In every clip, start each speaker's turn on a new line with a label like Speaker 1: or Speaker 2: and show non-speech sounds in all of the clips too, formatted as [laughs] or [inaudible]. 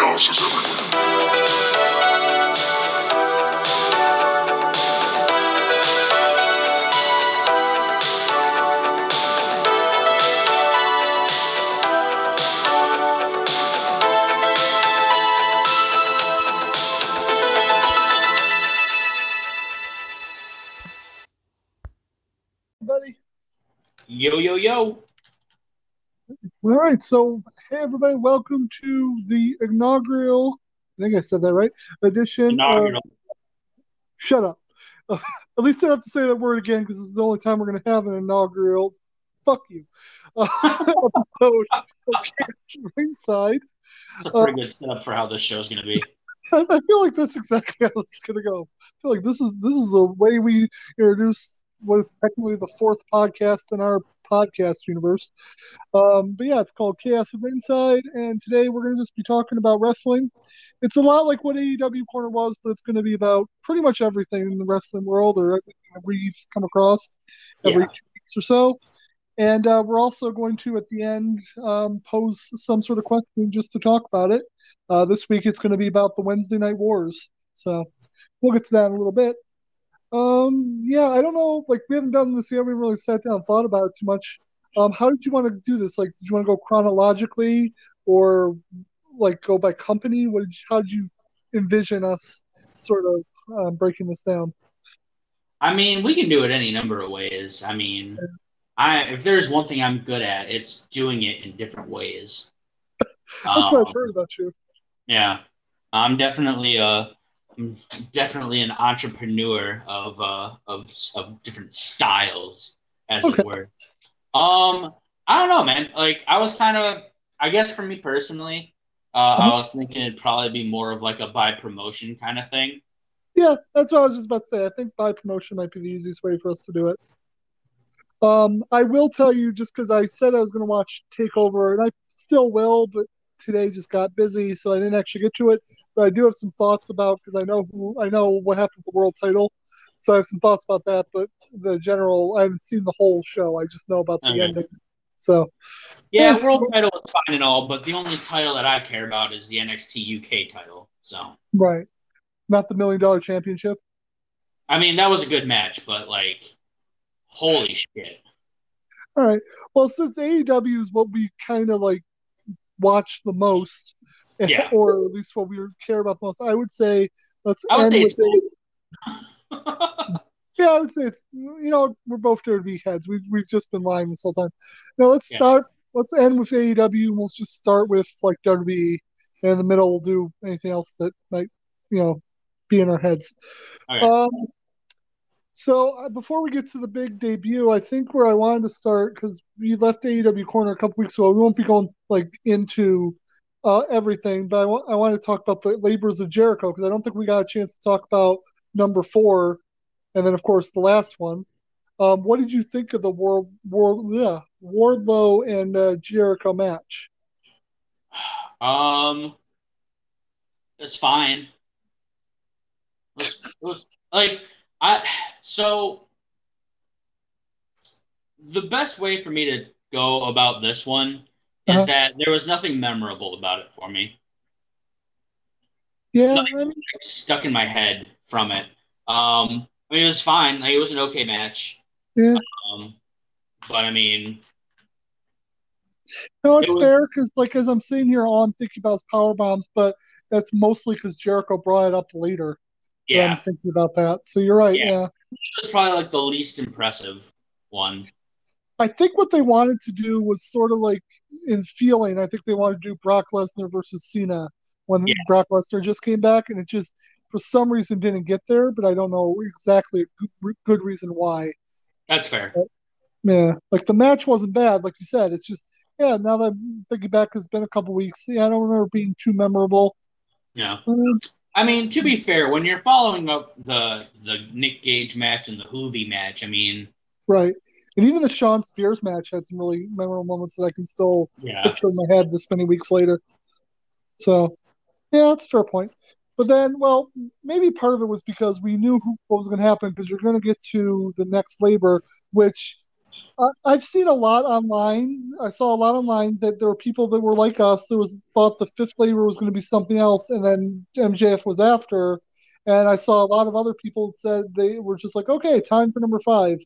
Speaker 1: Chaos is everywhere.
Speaker 2: Buddy.
Speaker 3: Yo, yo, yo.
Speaker 2: All right, so hey everybody, welcome to the inaugural. I think I said that right. Edition.
Speaker 3: Inaugural.
Speaker 2: Of, shut up. [laughs] at least I have to say that word again because this is the only time we're going to have an inaugural. Fuck you. Uh, [laughs] episode of Ringside.
Speaker 3: It's a pretty good setup for how this show is going to be.
Speaker 2: I [laughs] I feel like that's exactly how it's going to go. I feel like this is this is the way we introduce what is technically the fourth podcast in our podcast universe. Um, but yeah, it's called Chaos at Ringside, and today we're going to just be talking about wrestling. It's a lot like what AEW Corner was, but it's going to be about pretty much everything in the wrestling world or everything that we've come across every
Speaker 3: Yeah.
Speaker 2: two weeks or so. And uh, we're also going to, at the end, um, pose some sort of question just to talk about it. Uh, this week it's going to be about the Wednesday Night Wars. So we'll get to that in a little bit. Um, yeah, I don't know. Like, we haven't done this yet. We haven't really sat down and thought about it too much. Um, how did you want to do this? Like, did you want to go chronologically or like go by company? What did you, how did you envision us sort of um, breaking this down?
Speaker 3: I mean, we can do it any number of ways. I mean, I if there's one thing I'm good at, it's doing it in different ways. [laughs]
Speaker 2: That's what
Speaker 3: Um,
Speaker 2: I've heard about you.
Speaker 3: Yeah, I'm definitely a, I'm definitely an entrepreneur of uh of of different styles, as
Speaker 2: Okay.
Speaker 3: it were. Um, I don't know, man. Like, I was kind of, I guess, for me personally, uh, I
Speaker 2: Mhm.
Speaker 3: was thinking it'd probably be more of like a by promotion kind of thing.
Speaker 2: Yeah, that's what I was just about to say. I think by promotion might be the easiest way for us to do it. Um, I will tell you just because I said I was going to watch Takeover, and I still will, but today just got busy, so I didn't actually get to it. But I do have some thoughts about because I know who I know what happened with the world title, so I have some thoughts about that. But the general, I haven't seen the whole show. I just know about the
Speaker 3: Okay.
Speaker 2: ending. So
Speaker 3: Yeah,
Speaker 2: Yeah.
Speaker 3: world title is fine and all, but the only title that I care about is the NXT UK title. So,
Speaker 2: right, not the million dollar championship.
Speaker 3: I mean, that was a good match, but like, holy shit.
Speaker 2: All right. Well, since AEW is what we kind of like watch the most, [laughs]
Speaker 3: Yeah.
Speaker 2: or at least what we care about the most, I would say let's
Speaker 3: I would
Speaker 2: end
Speaker 3: say
Speaker 2: with
Speaker 3: it's [laughs]
Speaker 2: yeah. I would say it's you know we're both WWE heads. We've we've just been lying this whole time. Now let's
Speaker 3: Yeah.
Speaker 2: start. Let's end with AEW. and We'll just start with like WWE, and in the middle we'll do anything else that might you know be in our heads.
Speaker 3: Okay.
Speaker 2: Um, so uh, before we get to the big debut, I think where I wanted to start because we left AEW corner a couple weeks ago. We won't be going like into uh, everything, but I want I want to talk about the labors of Jericho because I don't think we got a chance to talk about number four, and then of course the last one. Um, what did you think of the world, world, yeah, Wardlow and uh, Jericho match?
Speaker 3: Um, it's fine. It was- it was- like I so the best way for me to go about this one is
Speaker 2: Uh-huh.
Speaker 3: that there was nothing memorable about it for me.
Speaker 2: Yeah,
Speaker 3: Nothing.
Speaker 2: I mean,
Speaker 3: Like, stuck in my head from it. Um, I mean, it was fine. Like, it was an okay match.
Speaker 2: Yeah.
Speaker 3: Um, but I mean,
Speaker 2: No, it's
Speaker 3: It was-
Speaker 2: fair because, like, as I'm sitting here, all I'm thinking about is power bombs, but that's mostly because Jericho brought it up later.
Speaker 3: Yeah,
Speaker 2: I'm thinking about that. So you're right.
Speaker 3: Yeah.
Speaker 2: Yeah.
Speaker 3: it was probably like the least impressive one.
Speaker 2: I think what they wanted to do was sort of like in feeling. I think they wanted to do Brock Lesnar versus Cena when
Speaker 3: Yeah.
Speaker 2: Brock Lesnar just came back, and it just for some reason didn't get there. But I don't know exactly a good, reason why.
Speaker 3: That's fair.
Speaker 2: Yeah, like the match wasn't bad, like you said. It's just yeah. Now that I'm thinking back, it's been a couple weeks. Yeah, I don't remember being too memorable.
Speaker 3: Yeah.
Speaker 2: Um,
Speaker 3: I mean, to be fair, when you're following up the the Nick Gage match and the Juvi match, I mean,
Speaker 2: Right. And even the Shawn Spears match had some really memorable moments that I can still
Speaker 3: yeah,
Speaker 2: picture in my head this many weeks later. So, yeah, that's a fair point. But then, well, maybe part of it was because we knew who, what was going to happen because you're going to get to the next labor, which I've seen a lot online. I saw a lot online that there were people that were like us that was thought the fifth labor was going to be something else, and then MJF was after. And I saw a lot of other people that said they were just like, okay, time for number five.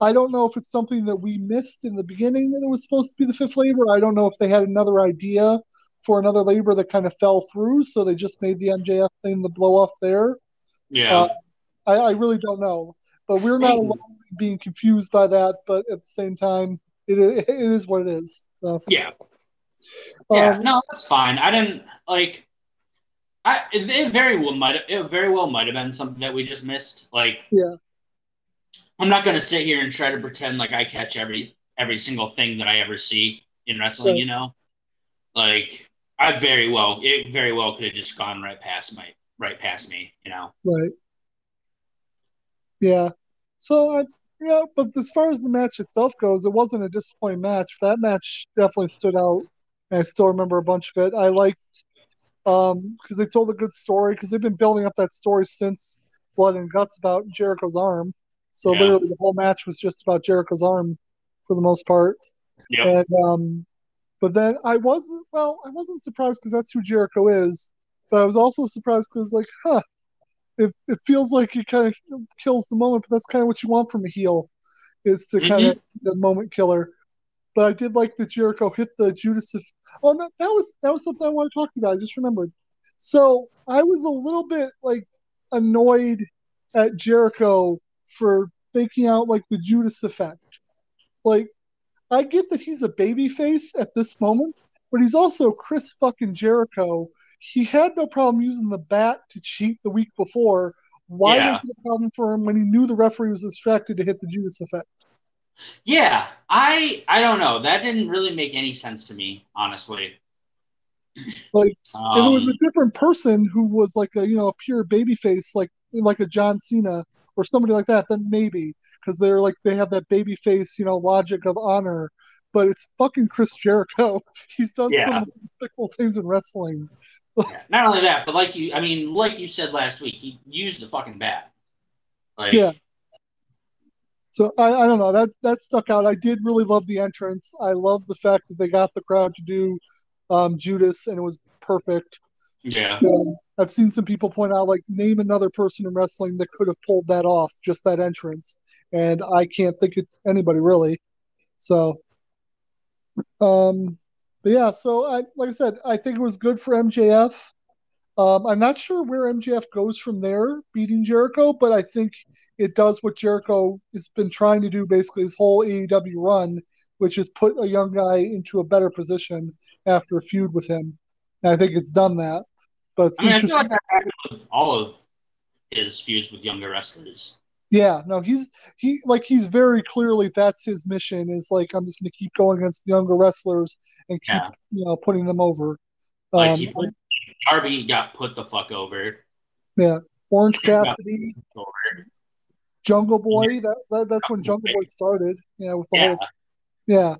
Speaker 2: I don't know if it's something that we missed in the beginning that it was supposed to be the fifth labor. I don't know if they had another idea for another labor that kind of fell through, so they just made the MJF thing the blow off there.
Speaker 3: Yeah.
Speaker 2: Uh, I, I really don't know, but we're not alone being confused by that. But at the same time, it is, it is what it is. So
Speaker 3: yeah. Yeah.
Speaker 2: um,
Speaker 3: no, that's fine. I didn't like. I it, it very well might it very well might have been something that we just missed. Like,
Speaker 2: Yeah.
Speaker 3: I'm not gonna sit here and try to pretend like I catch every every single thing that I ever see in wrestling.
Speaker 2: Right.
Speaker 3: You know, like I very well it very well could have just gone right past my right past me. You know.
Speaker 2: right, yeah. So I, yeah, but as far as the match itself goes, it wasn't a disappointing match. That match definitely stood out, and I still remember a bunch of it. I liked um because they told a good story because they've been building up that story since Blood and Guts about Jericho's arm. So
Speaker 3: Yeah.
Speaker 2: literally, the whole match was just about Jericho's arm for the most part.
Speaker 3: Yeah.
Speaker 2: And um, but then I wasn't well, I wasn't surprised because that's who Jericho is. But I was also surprised because like, huh, it it feels like he kind of kills the moment, but that's kind of what you want from a heel, is to kind of mm-hmm. the moment killer. But I did like that Jericho hit the Judas. Of, oh, no, that was that was something I want to talk about. I just remembered. So I was a little bit like annoyed at Jericho for faking out like the Judas effect. Like, I get that he's a baby face at this moment, but he's also Chris fucking Jericho. He had no problem using the bat to cheat the week before. Why
Speaker 3: Yeah.
Speaker 2: was it a problem for him when he knew the referee was distracted to hit the Judas effect?
Speaker 3: Yeah, I I don't know. That didn't really make any sense to me, honestly. [clears throat]
Speaker 2: Like,
Speaker 3: um,
Speaker 2: if it was a different person who was like a you know a pure baby face like like a John Cena or somebody like that, then maybe because they're like they have that baby face you know logic of honor. But it's fucking Chris Jericho. [laughs] He's done
Speaker 3: Yeah.
Speaker 2: some despicable things in wrestling.
Speaker 3: Yeah, not only that, but like you, I mean, like you said last week, he used the fucking bat. Like,
Speaker 2: Yeah. So I, I don't know that that stuck out. I did really love the entrance. I love the fact that they got the crowd to do um, Judas, and it was perfect.
Speaker 3: yeah,
Speaker 2: Um, I've seen some people point out like name another person in wrestling that could have pulled that off, just that entrance, and I can't think of anybody really. So, um, but yeah, so I like I said, I think it was good for MJF. Um, I'm not sure where MJF goes from there, beating Jericho, but I think it does what Jericho has been trying to do basically his whole AEW run, which is put a young guy into a better position after a feud with him. And I think it's done that. But it's
Speaker 3: I mean, I feel like that happened with all of his feuds with younger wrestlers.
Speaker 2: Yeah, no, he's he like he's very clearly that's his mission is like I'm just gonna keep going against younger wrestlers and keep
Speaker 3: Yeah.
Speaker 2: you know putting them over.
Speaker 3: Like
Speaker 2: Um,
Speaker 3: he put Darby got put the fuck over.
Speaker 2: Yeah orange
Speaker 3: he's
Speaker 2: Cassidy. Jungle Boy. That, that that's when Jungle Boy started. Yeah, with the
Speaker 3: Yeah,
Speaker 2: whole yeah.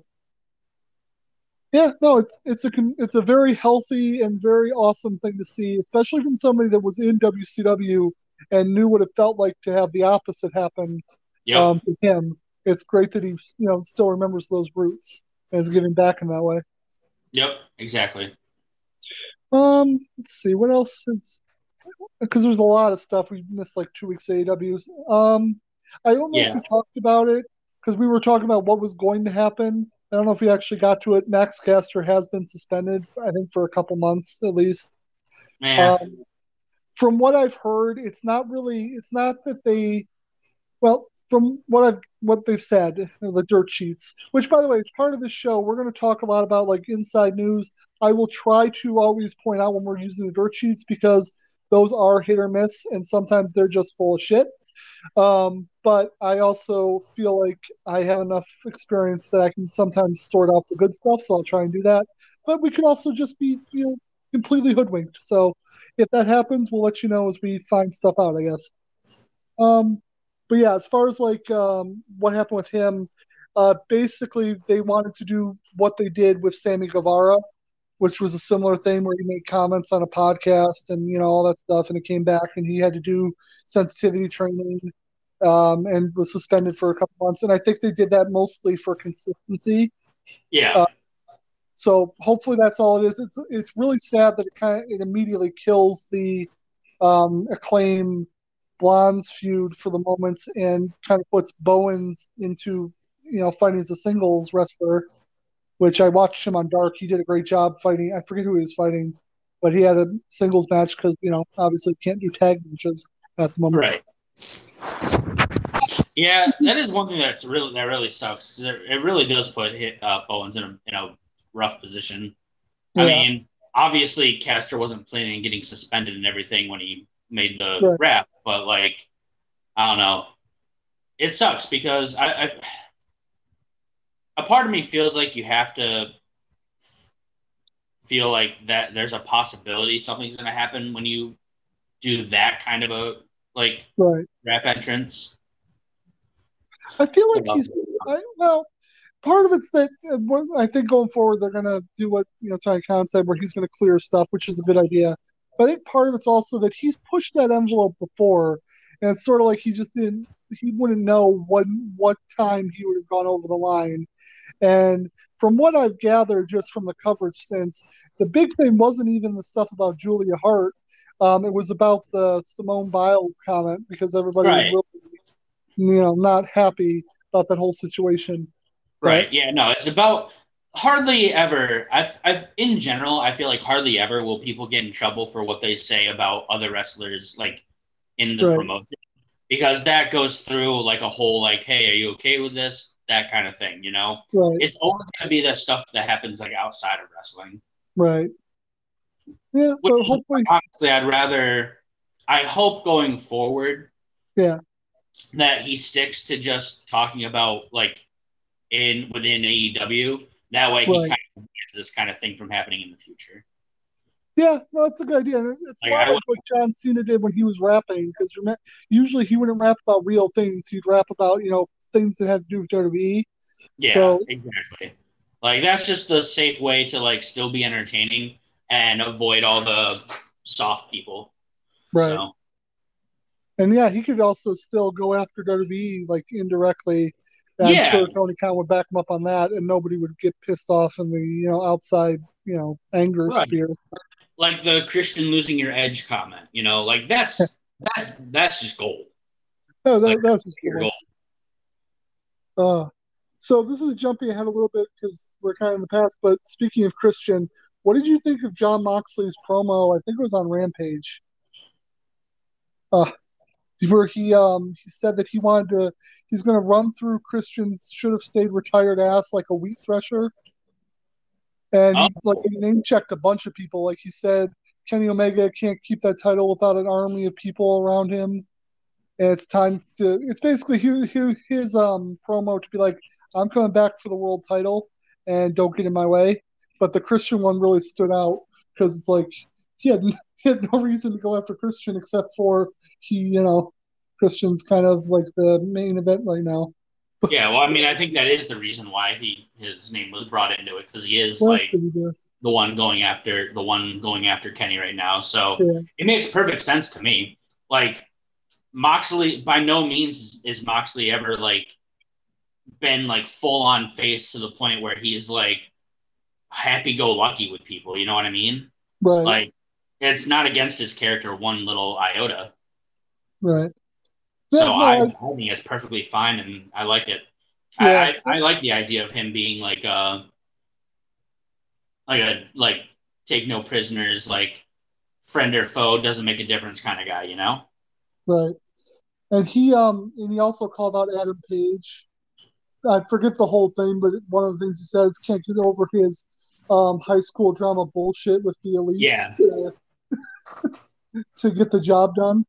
Speaker 2: Yeah, no, it's it's a it's a very healthy and very awesome thing to see, especially from somebody that was in WCW and knew what it felt like to have the opposite happen
Speaker 3: yep,
Speaker 2: um, to him. It's great that he, you know, still remembers those roots and is giving back in that way.
Speaker 3: yep, exactly.
Speaker 2: Um, let's see what else is because there's a lot of stuff we missed, like two weeks of AEW. Um, I don't know if
Speaker 3: Yeah.
Speaker 2: we talked about it because we were talking about what was going to happen. I don't know if we actually got to it. Max Caster has been suspended, I think, for a couple months at least.
Speaker 3: Man,
Speaker 2: Um, from what I've heard, it's not really. It's not that they. Well, from what I've what they've said, [laughs] the dirt sheets. Which, by the way, is part of the show. We're going to talk a lot about like inside news. I will try to always point out when we're using the dirt sheets because those are hit or miss, and sometimes they're just full of shit. Um, but I also feel like I have enough experience that I can sometimes sort out the good stuff, so I'll try and do that. But we could also just be, you know, completely hoodwinked. So if that happens, we'll let you know as we find stuff out, I guess. Um, but yeah, as far as like um, what happened with him, uh, basically they wanted to do what they did with Sammy Guevara, which was a similar thing where he made comments on a podcast and you know all that stuff, and it came back and he had to do sensitivity training. um, and was suspended for a couple months. And I think they did that mostly for consistency.
Speaker 3: Yeah.
Speaker 2: Uh, So hopefully that's all it is. It's it's really sad that it kind of it immediately kills the um, acclaim Blondes feud for the moment and kind of puts Bowens into you know fighting as a singles wrestler, which I watched him on Dark. He did a great job fighting. I forget who he was fighting, but he had a singles match because you know obviously can't do tag matches at the moment.
Speaker 3: Right. Yeah, that is one thing that's really that really sucks. It, it really does put hit, uh, Bowens in a, in a rough position. I mean, obviously, Caster wasn't planning on getting suspended and everything when he made the
Speaker 2: Right.
Speaker 3: rap, but like, I don't know. It sucks because I, I a part of me feels like you have to feel like that there's a possibility something's going to happen when you do that kind of a like
Speaker 2: Right.
Speaker 3: rap entrance.
Speaker 2: I feel like uh, he's I, well. Part of it's that uh, what- I think going forward they're gonna do what you know Tony Khan said, where he's gonna clear stuff, which is a good idea. But I think part of it's also that he's pushed that envelope before, and it's sort of like he just didn't. He wouldn't know what what time he would have gone over the line. And from what I've gathered just from the coverage since, the big thing wasn't even the stuff about Julia Hart. Um, it was about the Simone Biles comment because everybody
Speaker 3: Right.
Speaker 2: was really, you know, not happy about that whole situation.
Speaker 3: Right. Yeah. No, it's about hardly ever. I've, I've, in general, I feel like hardly ever will people get in trouble for what they say about other wrestlers, like in the
Speaker 2: Right.
Speaker 3: promotion, because that goes through like a whole, like, hey, are you okay with this? That kind of thing, you know?
Speaker 2: Right,
Speaker 3: It's always going to be the stuff that happens like outside of wrestling.
Speaker 2: right. Yeah,
Speaker 3: Which
Speaker 2: hopefully,
Speaker 3: Honestly, I'd rather, I hope going forward,
Speaker 2: Yeah.
Speaker 3: that he sticks to just talking about like in within AEW. That way, he kind of gets this kind of thing from happening in the future.
Speaker 2: yeah, no, that's a good idea. It's a
Speaker 3: Like,
Speaker 2: lot like what John Cena did when he was rapping, because usually he wouldn't rap about real things. He'd rap about you know things that had to do with WWE.
Speaker 3: Yeah,
Speaker 2: So-
Speaker 3: exactly. Like that's just the safe way to like still be entertaining and avoid all the soft people.
Speaker 2: Right.
Speaker 3: So,
Speaker 2: And yeah, he could also still go after WWE like indirectly. I'm
Speaker 3: Yeah.
Speaker 2: sure Tony Khan would back him up on that, and nobody would get pissed off in the you know outside you know anger
Speaker 3: Right.
Speaker 2: sphere.
Speaker 3: like the Christian losing your edge comment, you know, like that's [laughs] that's that's just gold.
Speaker 2: No, that,
Speaker 3: Like,
Speaker 2: that was just cool.
Speaker 3: gold.
Speaker 2: Uh, so this is jumping ahead a little bit because we're kind of in the past. But speaking of Christian, what did you think of Jon Moxley's promo? I think it was on Rampage. Uh, where he um he said that he wanted to he's going to run through Christian's should have stayed retired ass like a wheat thresher, and he, like he name checked a bunch of people. Like he said, Kenny Omega can't keep that title without an army of people around him. And it's time to it's basically his, his um promo to be like i'm coming back for the world title and don't get in my way. But the christian one really stood out because it's like he had, he had no reason to go after christian except for he you know christian's kind of like the main event right now
Speaker 3: Yeah, well, I mean, I think that is the reason why he his name was brought into it because he is like
Speaker 2: did he do?
Speaker 3: the one going after the one going after Kenny right now. So
Speaker 2: Yeah.
Speaker 3: it makes perfect sense to me. Like Moxley, by no means is Moxley ever like been like full on face to the point where he's like happy go lucky with people. You know what I mean?
Speaker 2: right
Speaker 3: Like it's not against his character one little iota.
Speaker 2: right
Speaker 3: So
Speaker 2: Yeah, no,
Speaker 3: I,
Speaker 2: I-
Speaker 3: think it's perfectly fine, and I like it.
Speaker 2: Yeah.
Speaker 3: I, I, I like the idea of him being like a like a like take no prisoners, like friend or foe doesn't make a difference kind of guy, you know?
Speaker 2: Right. And he um and he also called out Adam Page. I forget the whole thing, but one of the things he says can't get over his um, high school drama bullshit with the elites
Speaker 3: Yeah. [laughs]
Speaker 2: to, get the job done.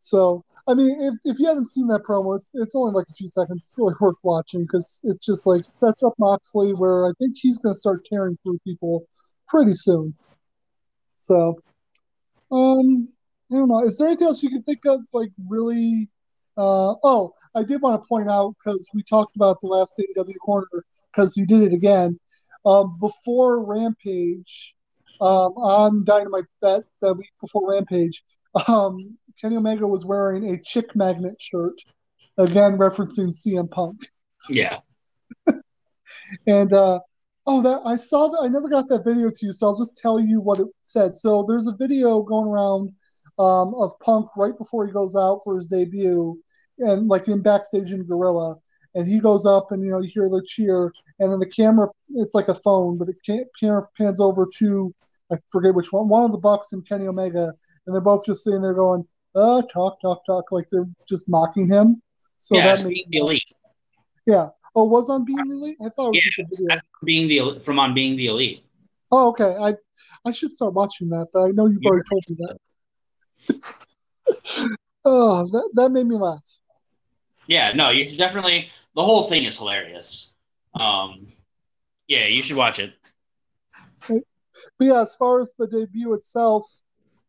Speaker 2: So, I mean, if, if you haven't seen that promo, it's it's only like a few seconds. It's really [laughs] worth watching because it's just like sets up Moxley, where I think he's going to start tearing through people pretty soon. So, um, I don't know. Is there anything else you can think of, like really? Uh, oh, I did want to point out because we talked about the last AEW corner because you did it again. Um, before Rampage, um, on Dynamite that that week before Rampage, um, Kenny Omega was wearing a chick magnet shirt, again referencing CM Punk.
Speaker 3: Yeah. [laughs]
Speaker 2: And uh, oh, that I saw that. I never got that video to you, so I'll just tell you what it said. So there's a video going around um, of Punk right before he goes out for his debut, and like in backstage in Gorilla, and he goes up, and you know you hear the cheer, and then the camera, it's like a phone, but the camera pans over to I forget which one, one of the Bucks and Kenny Omega, and they're both just sitting there going, "Uh, talk, talk, talk," like they're just mocking him. So
Speaker 3: yeah,
Speaker 2: that
Speaker 3: being the elite.
Speaker 2: Yeah. Oh, was on being the elite? I thought it was
Speaker 3: Yeah,
Speaker 2: just a video.
Speaker 3: being the from on being the elite.
Speaker 2: Oh, okay. I I should start watching that, but I know you've
Speaker 3: Yeah.
Speaker 2: already told me that. [laughs] oh, that that made me laugh.
Speaker 3: Yeah, no, you should definitely. The whole thing is hilarious. Um, yeah, you should watch it.
Speaker 2: But yeah, as far as the debut itself,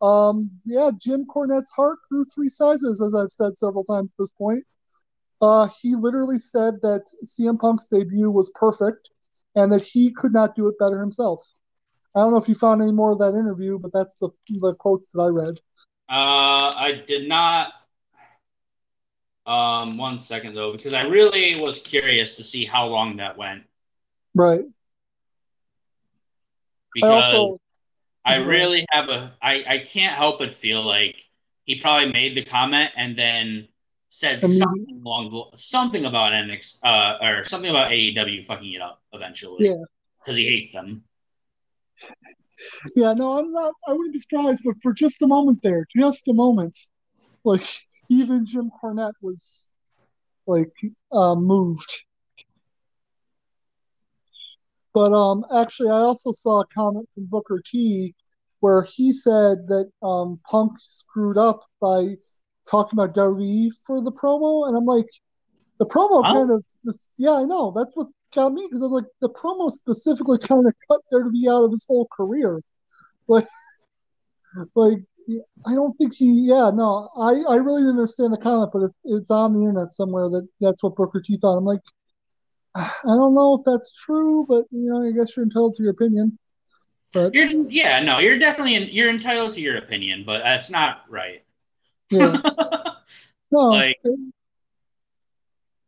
Speaker 2: um, yeah, Jim Cornette's heart grew three sizes, as I've said several times at this point. Uh, he literally said that CM Punk's debut was perfect and that he could not do it better himself. I don't know if you found any more of that interview, but that's the the quotes that I read.
Speaker 3: Uh, I did not. Um, one second though, because I really was curious to see how long that went.
Speaker 2: Right. I
Speaker 3: Because
Speaker 2: also
Speaker 3: I
Speaker 2: Mhm.
Speaker 3: really have a I, I can't help but feel like he probably made the comment and then said
Speaker 2: Immediate-
Speaker 3: something along the, something about NX uh or something about AEW fucking it up eventually.
Speaker 2: Yeah.
Speaker 3: Because he hates them.
Speaker 2: Yeah, no, I'm not. I wouldn't be surprised, but for just a moment there, just a moment, like even Jim Cornette was like uh, moved. But um, actually, I also saw a comment from Booker T where he said that um, Punk screwed up by talking about WWE for the promo, and I'm like, the promo kind of, yeah, I know. That's what got me because I'm like, the promo specifically kind of cut WWE out of his whole career, like, [laughs] like I don't think he, yeah, no, I I really didn't understand the comment, but it, it's on the internet somewhere that that's what Booker T thought. I'm like, [sighs] I don't know if that's true, but you know, I guess you're entitled to your opinion. But
Speaker 3: You're yeah, no, you're definitely in, you're entitled to your opinion, but that's not right.
Speaker 2: yeah, [laughs] no,
Speaker 3: Like-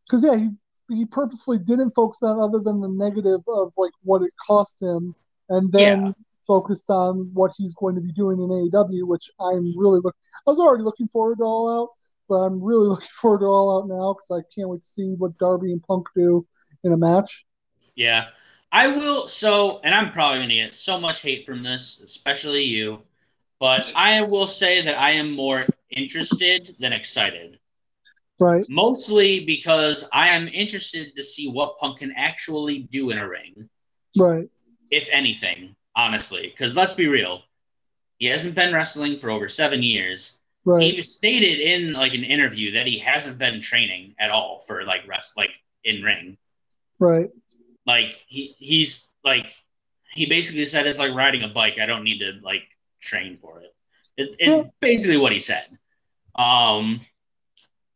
Speaker 2: because yeah, he he purposely didn't focus on other than the negative of like what it cost him, and then
Speaker 3: Yeah.
Speaker 2: focused on what he's going to be doing in AEW, which I'm really look. I was already looking forward to All Out, but I'm really [laughs] looking forward to All Out now because I can't wait to see what Darby and Punk do in a match.
Speaker 3: Yeah. I will so and I'm probably gonna get so much hate from this, especially you, but I will say that I am more interested than excited.
Speaker 2: Right,
Speaker 3: Mostly because I am interested to see what Punk can actually do in a ring,
Speaker 2: right,
Speaker 3: if anything, honestly. Because let's be real, he hasn't been wrestling for over seven years.
Speaker 2: Right,
Speaker 3: He stated in like an interview that he hasn't been training at all for like rest like in ring.
Speaker 2: right.
Speaker 3: Like he he's like he basically said it's like riding a bike. I don't need to like train for it. It,
Speaker 2: Yeah.
Speaker 3: it's basically what he said. Um,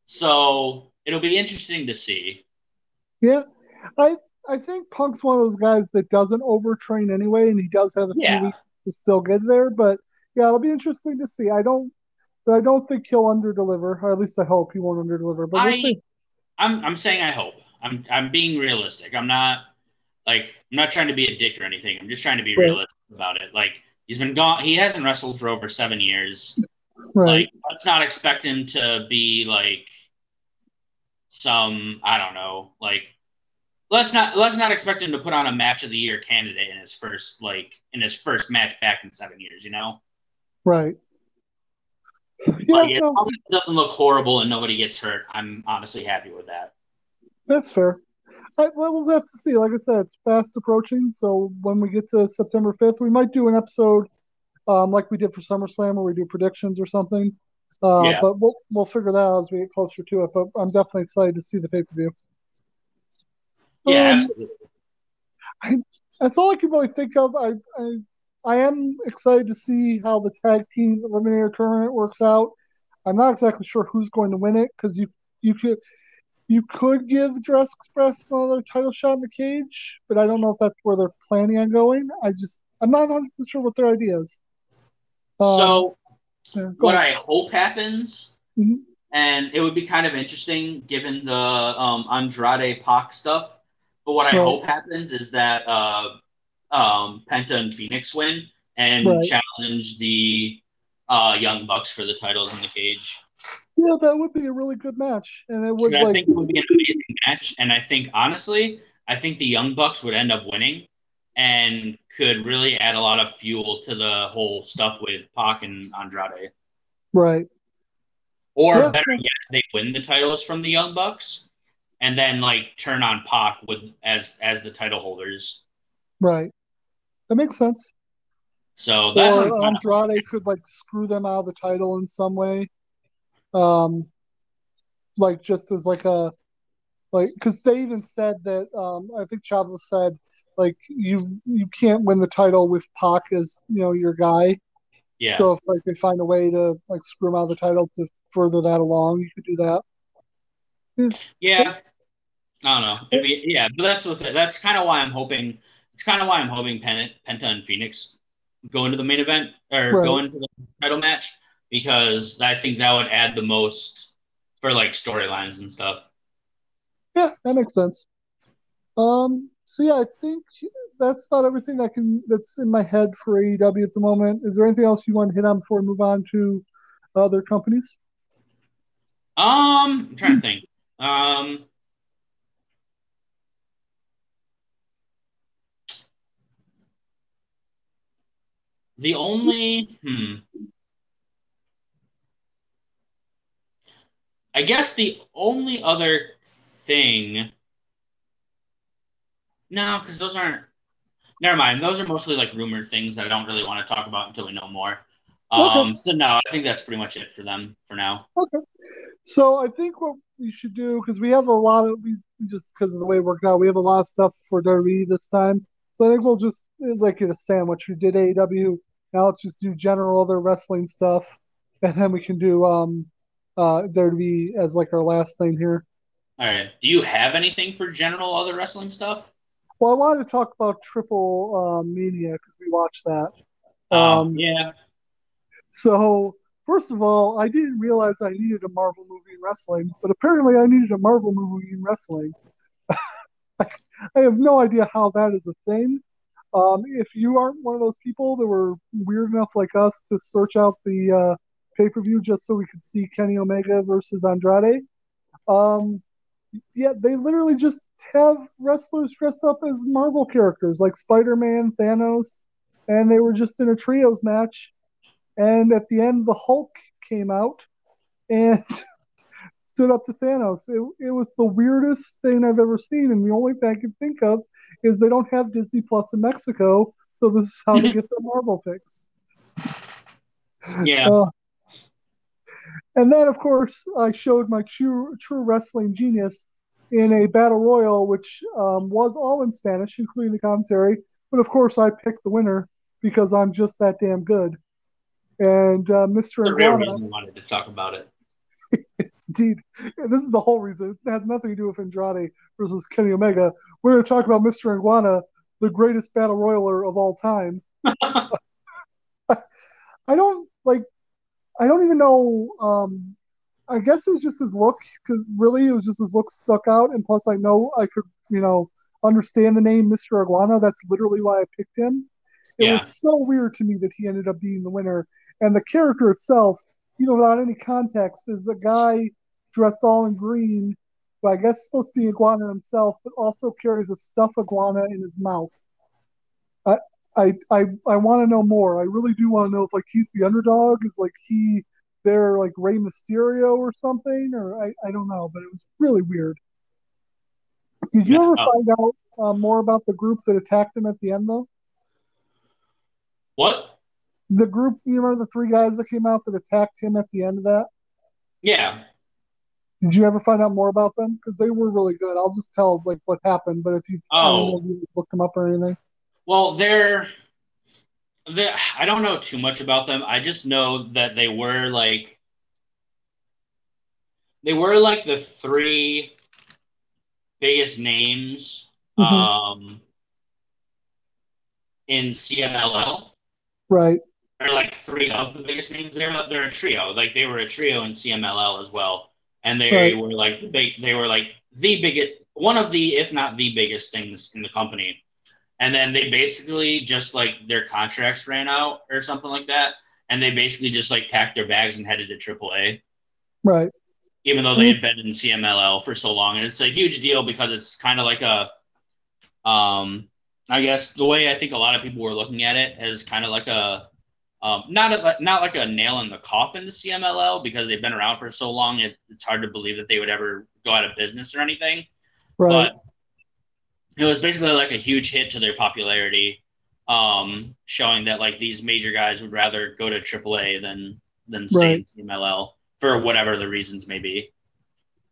Speaker 3: so it'll be interesting to see.
Speaker 2: Yeah, I I think Punk's one of those guys that doesn't overtrain anyway, and he does have a few weeks to still get there. But yeah, it'll be interesting to see. I don't, but I don't think he'll underdeliver. Or at least I hope he won't underdeliver. But we'll
Speaker 3: I
Speaker 2: see.
Speaker 3: I'm I'm saying I hope. I'm I'm being realistic. I'm not like I'm not trying to be a dick or anything. I'm just trying to be
Speaker 2: Right.
Speaker 3: realistic about it. Like he's been gone. He hasn't wrestled for over seven years.
Speaker 2: Right,
Speaker 3: Like let's not expect him to be like some I don't know like let's not let's not expect him to put on a match of the year candidate in his first like in his first match back in seven years. You know,
Speaker 2: right. Yeah,
Speaker 3: like it doesn't look horrible and nobody gets hurt. I'm honestly happy with that.
Speaker 2: that's fair. I, well, we'll have to see. Like I said, it's fast approaching. So when we get to September 5th, we might do an episode um, like we did for SummerSlam where we do predictions or something. Uh,
Speaker 3: Yeah.
Speaker 2: But we'll, we'll figure that out as we get closer to it. But I'm definitely excited to see the pay per view.
Speaker 3: Yeah,
Speaker 2: Um,
Speaker 3: absolutely.
Speaker 2: that's all I can really think of. I, I I am excited to see how the tag team eliminator tournament works out. I'm not exactly sure who's going to win it because you you could you could give Jurassic Express another title shot in the cage, but I don't know if that's where they're planning on going. I just I'm not 100 sure what their idea is. Um,
Speaker 3: so
Speaker 2: Yeah,
Speaker 3: what
Speaker 2: ahead.
Speaker 3: I hope happens,
Speaker 2: Mhm.
Speaker 3: and it would be kind of interesting given the um, Andrade Pac stuff. But what I
Speaker 2: Right.
Speaker 3: hope happens is that uh, um, Penta and Fenix win and
Speaker 2: Right.
Speaker 3: challenge the uh, Young Bucks for the titles in the cage.
Speaker 2: Yeah, that would be a really good match, and it would
Speaker 3: And I
Speaker 2: like
Speaker 3: think it would be an amazing match. And I think honestly, I think the Young Bucks would end up winning and could really add a lot of fuel to the whole stuff with Pac and Andrade.
Speaker 2: right.
Speaker 3: Or
Speaker 2: Yeah.
Speaker 3: better yet, they win the titles from the Young Bucks and then like turn on Pac with as as the title holders.
Speaker 2: Right. That makes sense.
Speaker 3: So that's what
Speaker 2: or
Speaker 3: of-
Speaker 2: Andrade could like screw them out of the title in some way. Um, like just as like a like because they even said that um I think Chavo said like you you can't win the title with Pac as you know your guy.
Speaker 3: yeah.
Speaker 2: So if like they find a way to like screw him out of the title to further that along, you could do that.
Speaker 3: Yeah. I don't know. I mean, yeah, but that's what that's kind of why I'm hoping. It's kind of why I'm hoping Pen- Penta and Fenix go into the main event or
Speaker 2: Right.
Speaker 3: go into the title match because I think that would add the most for like storylines and stuff.
Speaker 2: Yeah, that makes sense. Um, so yeah, I think that's about everything that can that's in my head for AEW at the moment. Is there anything else you want to hit on before we move on to other companies?
Speaker 3: Um, I'm trying to think. Um, the only hmm. I guess the only other thing. No, because those aren't. Never mind. Those are mostly like rumored things that I don't really want to talk about until we know more. Um, so no, I think that's pretty much it for them for now. Okay.
Speaker 2: So I think what we should do because we have a lot of we just because of the way it worked out, we have a lot of stuff for WWE this time. So I think we'll just it's like a sandwich. We did AEW. Now let's just do general other wrestling stuff, and then we can do um uh there to be as like our last thing here.
Speaker 3: All right. Do you have anything for general other wrestling stuff?
Speaker 2: Well, I wanted to talk about Triple uh, Mania because we watched that.
Speaker 3: Um,
Speaker 2: Um,
Speaker 3: yeah.
Speaker 2: So, first of all, I didn't realize I needed a Marvel movie in wrestling, but apparently I needed a Marvel movie in wrestling. I, [laughs] I have no idea how that is a thing. Um, if you aren't one of those people that were weird enough like us to search out the uh, pay per view just so we could see Kenny Omega versus Andrade, um, yeah, they literally just have wrestlers dressed up as Marvel characters like Spider Man, Thanos, and they were just in a trios match. And at the end, the Hulk came out and [laughs] stood up to Thanos. It, it was the weirdest thing I've ever seen. And the only thing I can think of is they don't have Disney Plus in Mexico. So this is how they get their Marvel fix.
Speaker 3: Yeah.
Speaker 2: Uh, and then, of course, I showed my true, true wrestling genius in a battle royal, which um, was all in Spanish, including the commentary. But of course, I picked the winner because I'm just that damn good. And uh, Mr.
Speaker 3: the real reason I wanted to talk about it. [laughs]
Speaker 2: indeed, this is the whole reason. It has nothing to do with Andrade versus Kenny Omega. We're going to talk about Mr. Iguana, the greatest battle royaler of all time. [laughs] I don't like. I don't even know. Um, I guess it was just his look because really it was just his look stuck out, and plus I know I could, you know, understand the name Mr. Iguana. That's literally why I picked him. It
Speaker 3: Yeah.
Speaker 2: was so weird to me that he ended up being the winner, and the character itself, you know, without any context, is a guy dressed all in green, but I guess it's supposed to be iguana himself, but also carries a stuffed iguana in his mouth. I I I, I want to know more. I really do want to know if like he's the underdog. Is like he they're like Rey Mysterio or something, or I, I don't know, but it was really weird. Did you
Speaker 3: Yeah,
Speaker 2: ever
Speaker 3: oh.
Speaker 2: find out uh, more about the group that attacked him at the end, though?
Speaker 3: What?
Speaker 2: The group, you remember the three guys that came out that attacked him at the end of that?
Speaker 3: Yeah.
Speaker 2: Did you ever find out more about them? Because they were really good. I'll just tell like what happened, but if you,
Speaker 3: Oh.
Speaker 2: know if you looked them up or anything.
Speaker 3: Well, they're, they I don't know too much about them. I just know that they were like they were like the three biggest names
Speaker 2: Mhm.
Speaker 3: um in CMLL.
Speaker 2: Right.
Speaker 3: are like three of the biggest names. They're they're a trio. Like they were a trio in CMLL as well, and they
Speaker 2: Right.
Speaker 3: were like the big. They were like the biggest, one of the, if not the biggest things in the company. And then they basically just like their contracts ran out or something like that, and they basically just like packed their bags and headed to AAA,
Speaker 2: Right.
Speaker 3: even though they had been in CMLL for so long. And it's a huge deal because it's kind of like a, um, I guess the way I think a lot of people were looking at it as kind of like a, um, not a, not like a nail in the coffin to CMLL because they've been around for so long. It, it's hard to believe that they would ever go out of business or anything.
Speaker 2: Right.
Speaker 3: But it was basically like a huge hit to their popularity, um, showing that like these major guys would rather go to AAA than than stay in CMLL for whatever the reasons may be.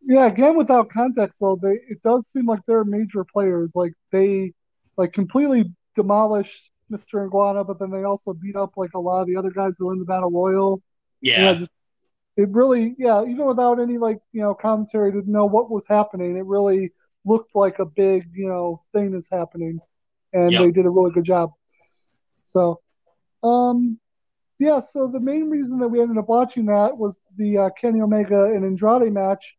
Speaker 2: Yeah, again, without context though, they it does seem like they're major players. Like they like completely demolished Mr. Iguana, but then they also beat up like a lot of the other guys who were in the battle royal.
Speaker 3: Yeah,
Speaker 2: just it really yeah, even without any like, you know, commentary to know what was happening, it really looked like a big, you know, thing that's happening. And
Speaker 3: Yep.
Speaker 2: they did a really good job. So um yeah, so the main reason that we ended up watching that was the uh, Kenny Omega and Andrade match.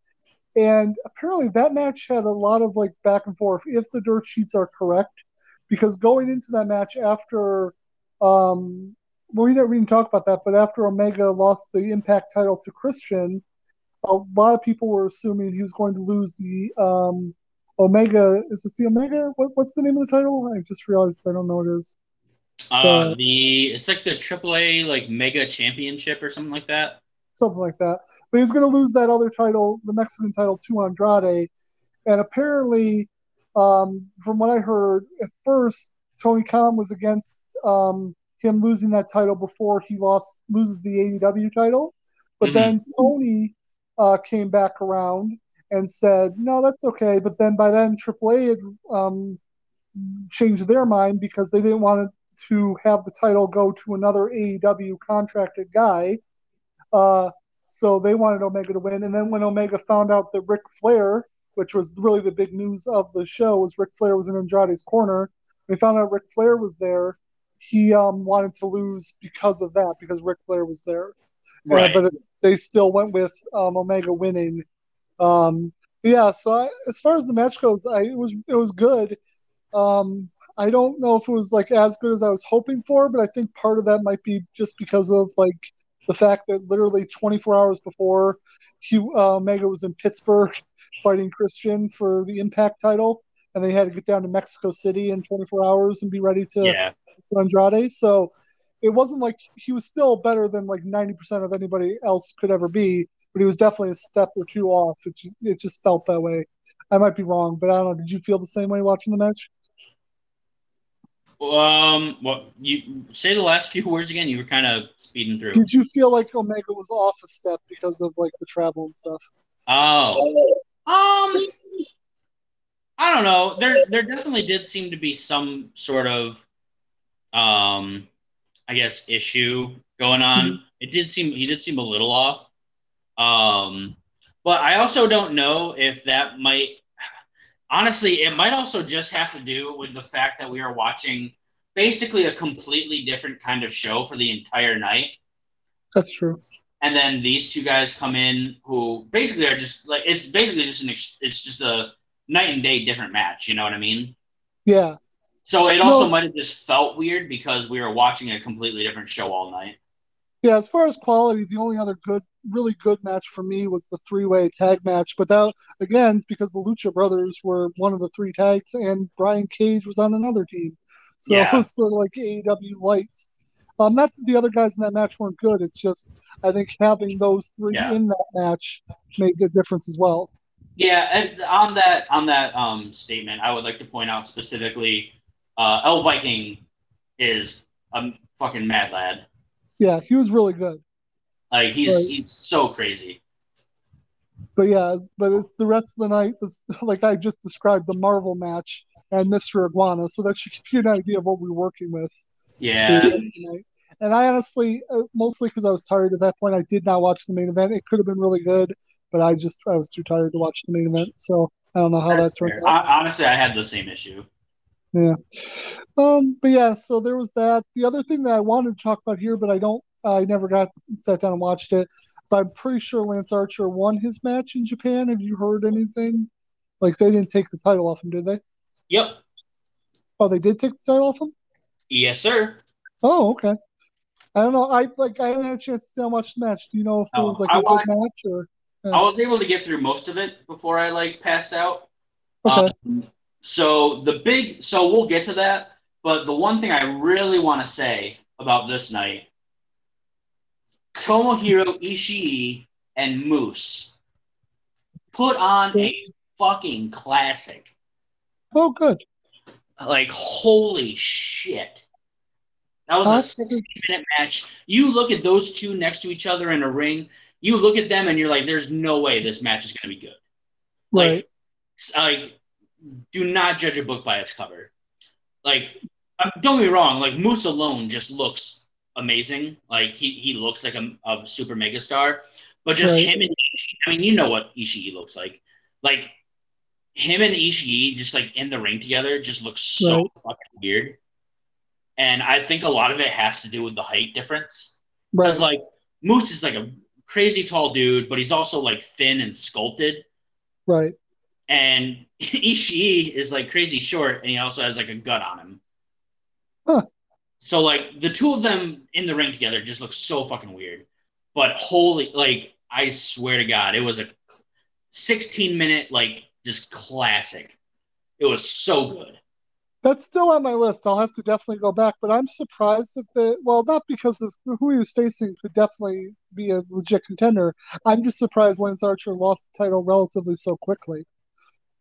Speaker 2: And apparently that match had a lot of like back and forth if the dirt sheets are correct. Because going into that match after um well we didn't, we didn't talk about that, but after Omega lost the impact title to Christian, a lot of people were assuming he was going to lose the um Omega is it the Omega? What, what's the name of the title? I just realized I don't know what it is.
Speaker 3: uh, the it's like the AAA like mega championship or something like that.
Speaker 2: something like that. But he was going to lose that other title, the Mexican title, to Andrade. And apparently, um, from what I heard, at first Tony Khan was against um, him losing that title before he lost loses the AEW title. But
Speaker 3: Mhm.
Speaker 2: then Tony uh, came back around and said, "No, that's okay." But then by then AAA had um, changed their mind because they didn't want to have the title go to another AEW contracted guy. Uh, so they wanted Omega to win. And then when Omega found out that Ric Flair, which was really the big news of the show, was Ric Flair was in Andrade's corner. They found out Ric Flair was there. He um, wanted to lose because of that, because Ric Flair was there. Uh, but they still went with um, Omega winning. Um, yeah, so I, as far as the match goes, I, it was it was good. Um, I don't know if it was like as good as I was hoping for, but I think part of that might be just because of like the fact that literally 24 hours before he uh, Omega was in Pittsburgh fighting Christian for the Impact title, and they had to get down to Mexico City in 24 hours and be ready to
Speaker 3: yeah,
Speaker 2: to Andrade. So it wasn't like he was still better than like 90% of anybody else could ever be, but he was definitely a step or two off. It just, it just felt that way. I might be wrong, but I don't know. Did you feel the same way watching the match?
Speaker 3: Um, what you say the last few words again? You were kind of speeding through.
Speaker 2: Did you feel like Omega was off a step because of like the travel and stuff?
Speaker 3: Oh, um, I don't know. There, there definitely did seem to be some sort of, um, I guess issue going on. It did seem he did seem a little off. Um, but I also don't know if that might. Honestly, it might also just have to do with the fact that we are watching basically a completely different kind of show for the entire night
Speaker 2: That's true.
Speaker 3: and then these two guys come in who basically are just like it's basically just an ex- it's just a night and day different match you know what i mean
Speaker 2: Yeah.
Speaker 3: so it also
Speaker 2: No.
Speaker 3: might have just felt weird because we were watching a completely different show all night
Speaker 2: Yeah. As far as quality, the only other good, really good match for me was the three way tag match. But that, again, is because the Lucha Brothers were one of the three tags and Brian Cage was on another team. So
Speaker 3: Yeah. [laughs]
Speaker 2: it was sort of like AEW light. Um, not that the other guys in that match weren't good. It's just I think having those three
Speaker 3: Yeah.
Speaker 2: in that match made the difference as well.
Speaker 3: yeah and on that on that um statement i would like to point out specifically uh el viking is a fucking mad lad
Speaker 2: Yeah, he was really good.
Speaker 3: Like he's
Speaker 2: Right.
Speaker 3: he's so crazy
Speaker 2: But yeah, but it's the rest of the night was like I just described the Marvel match and Mr. Iguana, so that should [laughs] give you an idea of what we're working with.
Speaker 3: yeah.
Speaker 2: And I honestly, uh, mostly because I was tired at that point, I did not watch the main event. It could have been really good, but I just I was too tired to watch the main event. So I don't know how
Speaker 3: That's
Speaker 2: that turned
Speaker 3: fair.
Speaker 2: out.
Speaker 3: Hon- honestly i had the same issue
Speaker 2: Yeah. Um, but yeah, so there was that. The other thing that I wanted to talk about here, but I don't, I never got sat down and watched it. But I'm pretty sure Lance Archer won his match in Japan. Have you heard anything? Like they didn't take the title off him, did they?
Speaker 3: Yep.
Speaker 2: Oh, they did take the title off him.
Speaker 3: Yes, sir.
Speaker 2: Oh, okay. I don't know. I like. I haven't had a chance to still watch the match. Do you know if it was like
Speaker 3: I
Speaker 2: a good match or?
Speaker 3: I was able to get through most of it before I like passed out.
Speaker 2: Okay.
Speaker 3: Um, so the big, so we'll get to that. But the one thing I really want to say about this night, Tomohiro Ishii and Moose put on a fucking classic.
Speaker 2: oh, good.
Speaker 3: Like holy shit. That was a
Speaker 2: That's-
Speaker 3: 16 minute match. You look at those two next to each other in a ring, you look at them and you're like, there's no way this match is gonna be good. Like,
Speaker 2: Right.
Speaker 3: s- like do not judge a book by its cover. Like, uh, don't get me wrong. Like Moose alone just looks amazing. Like he he looks like a, a super mega star. But just
Speaker 2: Right.
Speaker 3: him and Ishii, I mean, you know what Ishii looks like. Like him and Ishii just like in the ring together just looks so
Speaker 2: Right.
Speaker 3: fucking weird. And I think a lot of it has to do with the height difference.
Speaker 2: Right.
Speaker 3: Because like Moose is like a crazy tall dude, but he's also like thin and sculpted
Speaker 2: Right.
Speaker 3: and [laughs] Ishii is like crazy short, and he also has like a gut on him.
Speaker 2: Huh.
Speaker 3: So like the two of them in the ring together just looks so fucking weird. But holy, like I swear to God, it was a 16 minute like just classic. It was so good.
Speaker 2: That's still on my list. I'll have to definitely go back, but I'm surprised that the well, not because of who he was facing could definitely be a legit contender. I'm just surprised Lance Archer lost the title relatively so quickly.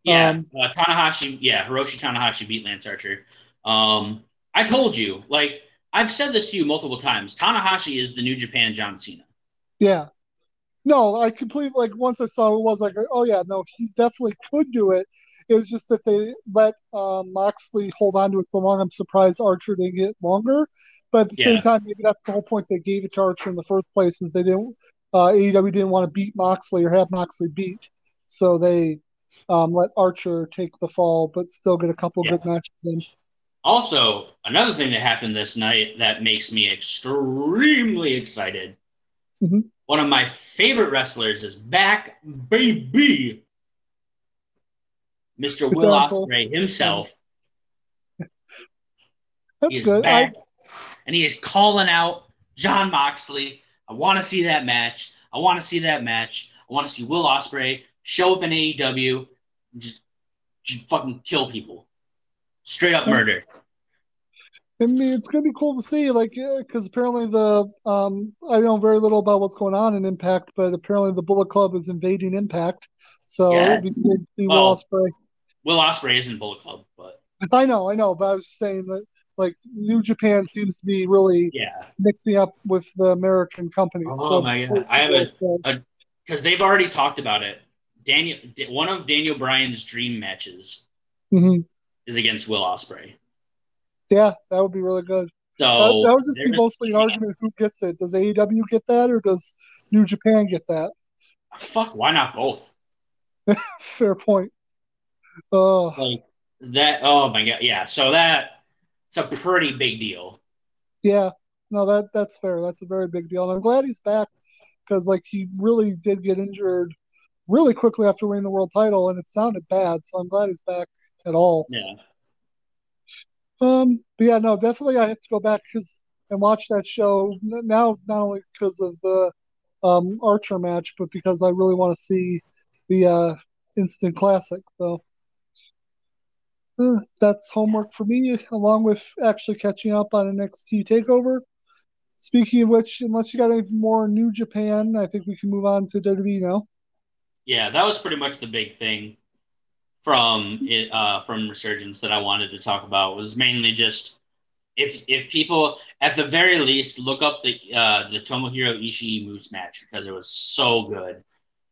Speaker 3: Yeah,
Speaker 2: Um,
Speaker 3: uh, Tanahashi. Yeah, Hiroshi Tanahashi beat Lance Archer. Um, I told you, like I've said this to you multiple times. Tanahashi is the New Japan John Cena.
Speaker 2: Yeah. No, I completely like once I saw who it was like, oh yeah, no, he's definitely could do it. It was just that they let um, Moxley hold on to it so long. I'm surprised Archer didn't get longer, but at the
Speaker 3: Yeah.
Speaker 2: same time, maybe that's the whole point they gave it to Archer in the first place is they didn't uh, AEW didn't want to beat Moxley or have Moxley beat, so they um, let Archer take the fall, but still get a couple
Speaker 3: Yeah.
Speaker 2: good matches in.
Speaker 3: Also, another thing that happened this night that makes me extremely excited.
Speaker 2: Mhm.
Speaker 3: One of my favorite wrestlers is back, baby. Mr.
Speaker 2: It's
Speaker 3: Will
Speaker 2: Uncle.
Speaker 3: Ospreay himself. [laughs]
Speaker 2: That's
Speaker 3: He is
Speaker 2: good. I,
Speaker 3: and he is calling out Jon Moxley. I want to see that match. I want to see that match. I want to see Will Ospreay show up in AEW, and just, just fucking kill people, straight up murder.
Speaker 2: I mean, it's gonna be cool to see, like, because apparently the um, I know very little about what's going on in Impact, but apparently the Bullet Club is invading Impact, so
Speaker 3: Yeah.
Speaker 2: it'd be good to see
Speaker 3: Well-
Speaker 2: Will Ospreay.
Speaker 3: Will Ospreay isn't Bullet Club, but
Speaker 2: I know, I know, but I was just saying that like New Japan seems to be really
Speaker 3: yeah,
Speaker 2: mixing up with the American companies.
Speaker 3: Oh
Speaker 2: so
Speaker 3: my God. I have a- because they've already talked about it. Daniel, one of Daniel Bryan's dream matches
Speaker 2: Mhm.
Speaker 3: Is against Will Ospreay.
Speaker 2: yeah, that would be really good.
Speaker 3: So
Speaker 2: that, that would just be mostly an argument who gets it. Does AEW get that, or does New Japan get that?
Speaker 3: Fuck, why not both? [laughs]
Speaker 2: Fair point. Uh,
Speaker 3: Like that. Oh my god, yeah. So that it's a pretty big deal.
Speaker 2: Yeah, no, that that's fair. That's a very big deal, and I'm glad he's back because like he really did get injured really quickly after winning the world title, and it sounded bad. So I'm glad he's back at all.
Speaker 3: Yeah,
Speaker 2: Um, but yeah, no, definitely I have to go back because and watch that show now. Not only because of the um Archer match, but because I really want to see the uh instant classic. So. uh, That's homework for me, along with actually catching up on an NXT Takeover. Speaking of which, unless you got any more New Japan, I think we can move on to WWE now.
Speaker 3: yeah. That was pretty much the big thing from it uh, from Resurgence that I wanted to talk about was mainly just if if people at the very least look up the uh, the Tomohiro Ishii Moose match because it was so good,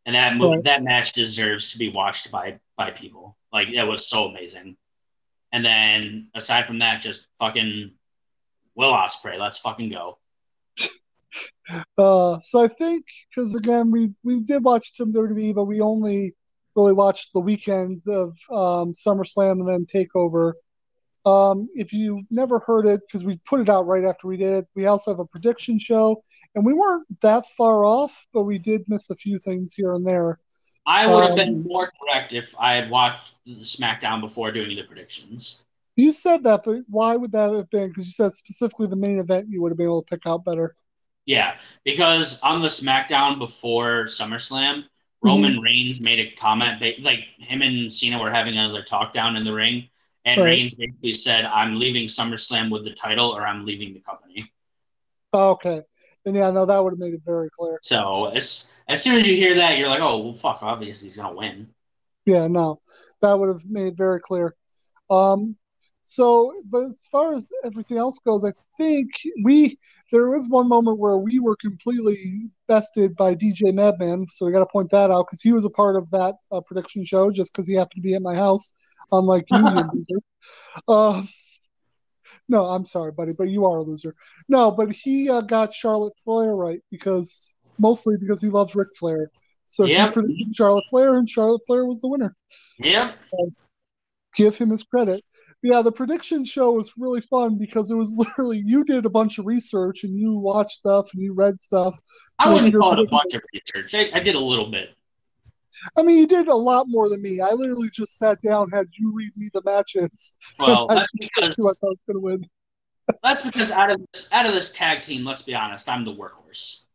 Speaker 3: and that mo-
Speaker 2: Right.
Speaker 3: that match deserves to be watched by by people. Like it was so amazing. And then aside from that, just fucking Will Ospreay. Let's fucking go. [laughs]
Speaker 2: Uh, so I think because again we we did watch some WWE, but we only really watched the weekend of um, SummerSlam and then Takeover. Um, if you never heard it, because we put it out right after we did it, we also have a prediction show, and we weren't that far off, but we did miss a few things here and there.
Speaker 3: I would have
Speaker 2: Um,
Speaker 3: been more correct if I had watched the SmackDown before doing the predictions.
Speaker 2: You said that, but why would that have been? Because you said specifically the main event you would have been able to pick out better.
Speaker 3: Yeah, because on the SmackDown before SummerSlam,
Speaker 2: Mm-hmm.
Speaker 3: Roman Reigns made a comment, like him and Cena were having another talk down in the ring, and
Speaker 2: Right.
Speaker 3: Reigns basically said, "I'm leaving SummerSlam with the title, or I'm leaving the company."
Speaker 2: Oh, okay. Then yeah, no, that would have made it very clear.
Speaker 3: So as as soon as you hear that, you're like, "Oh, well, fuck! Obviously, he's gonna win."
Speaker 2: Yeah, no, that would have made it very clear. Um, so, but as far as everything else goes, I think we there was one moment where we were completely bested by DJ Madman, so we got to point that out because he was a part of that uh, prediction show just because he happened to be at my house, unlike you. [laughs] Uh, no, I'm sorry, buddy, but you are a loser. No, but he uh, got Charlotte Flair right because mostly because he loves Ric Flair. So
Speaker 3: Yep.
Speaker 2: he predicted Charlotte Flair, and Charlotte Flair was the winner.
Speaker 3: Yeah.
Speaker 2: So give him his credit. Yeah, the prediction show was really fun because it was [laughs] literally you did a bunch of research and you watched stuff and you read stuff.
Speaker 3: I wouldn't call it a bunch of research. I, I did a little bit.
Speaker 2: I mean, you did a lot more than me. I literally just sat down, had you read me the matches. [laughs]
Speaker 3: Well, that's [laughs] because
Speaker 2: who I thought was going to win.
Speaker 3: that's because out of this out of this tag team, let's be honest, I'm the workhorse.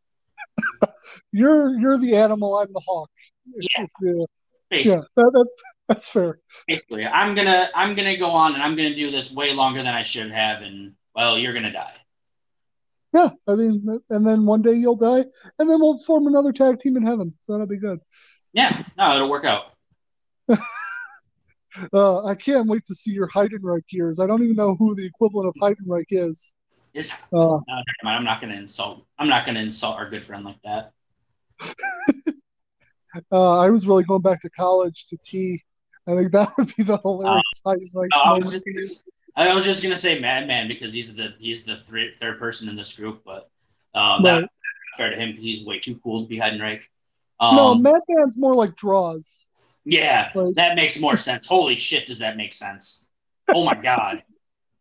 Speaker 2: You're you're the animal. I'm the hawk.
Speaker 3: Yeah.
Speaker 2: yeah,
Speaker 3: Basically,
Speaker 2: yeah that, that, that's fair.
Speaker 3: basically, I'm gonna I'm gonna go on and I'm gonna do this way longer than I should have, and well, you're gonna die.
Speaker 2: Yeah, I mean, and then one day you'll die, and then we'll form another tag team in heaven. So that'll be good.
Speaker 3: Yeah, no, it'll work out. [laughs]
Speaker 2: Uh, I can't wait to see your Heidenreich years. I don't even know who the equivalent of Heidenreich is.
Speaker 3: It's,
Speaker 2: Uh,
Speaker 3: no. I'm not gonna insult. I'm not gonna insult our good friend like that. [laughs]
Speaker 2: uh, I was really going back to college to T. I think that would be the hilarious Heidenreich
Speaker 3: Uh, I was just gonna, I was just gonna say Madman because he's the he's the third third person in this group, but um,
Speaker 2: Right.
Speaker 3: that's fair to him because he's way too cool to be Heidenreich. Um,
Speaker 2: no, Madman's more like Droz.
Speaker 3: Yeah,
Speaker 2: Like-
Speaker 3: that makes more sense. Holy shit, does that make sense? Oh my god,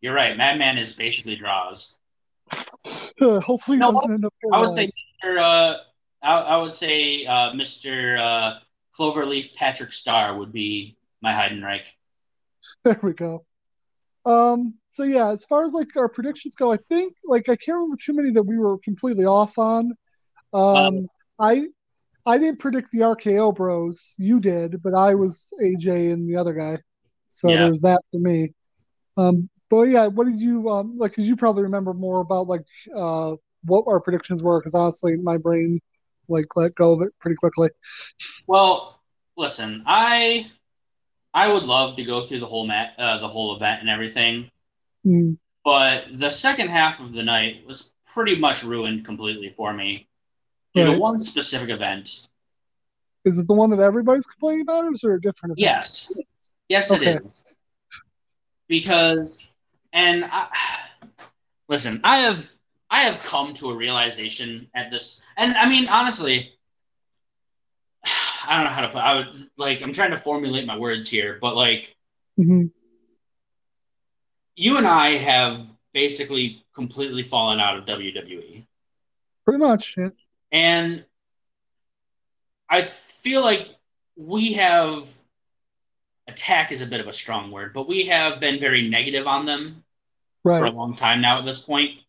Speaker 3: you're right. Madman is basically Droz.
Speaker 2: Uh, [laughs] hopefully,
Speaker 3: No,
Speaker 2: doesn't end up.
Speaker 3: I would say. Mr. Uh, I, I would say uh, Mr. Uh, Cloverleaf Patrick Starr would be my Heidenreich. [laughs]
Speaker 2: There we go. Um, so yeah, as far as like our predictions go, I think like I can't remember too many that we were completely off on. Um, I I didn't predict the RKO Bros. You did, but I was AJ and the other guy. So
Speaker 3: Yeah.
Speaker 2: there's that for me. Um, but yeah, what did you um like? Cause you probably remember more about like uh what our predictions were. Because honestly, my brain like let go of it pretty quickly.
Speaker 3: Well, listen, I I would love to go through the whole mat, uh, the whole event and everything,
Speaker 2: Mm,
Speaker 3: but the second half of the night was pretty much ruined completely for me due
Speaker 2: Right.
Speaker 3: to one specific event.
Speaker 2: Is it the one that everybody's complaining about, or is there a different? event?
Speaker 3: Yes, yes, it is because, and I, [sighs] listen, I have I have come to a realization at this, and I mean honestly, [sighs] I don't know how to put. I would like I'm trying to formulate my words here, but like
Speaker 2: Mhm.
Speaker 3: you and I have basically completely fallen out of WWE.
Speaker 2: Pretty much. Yeah.
Speaker 3: And I feel like we have attack is a bit of a strong word, but we have been very negative on them for a long time now at this point.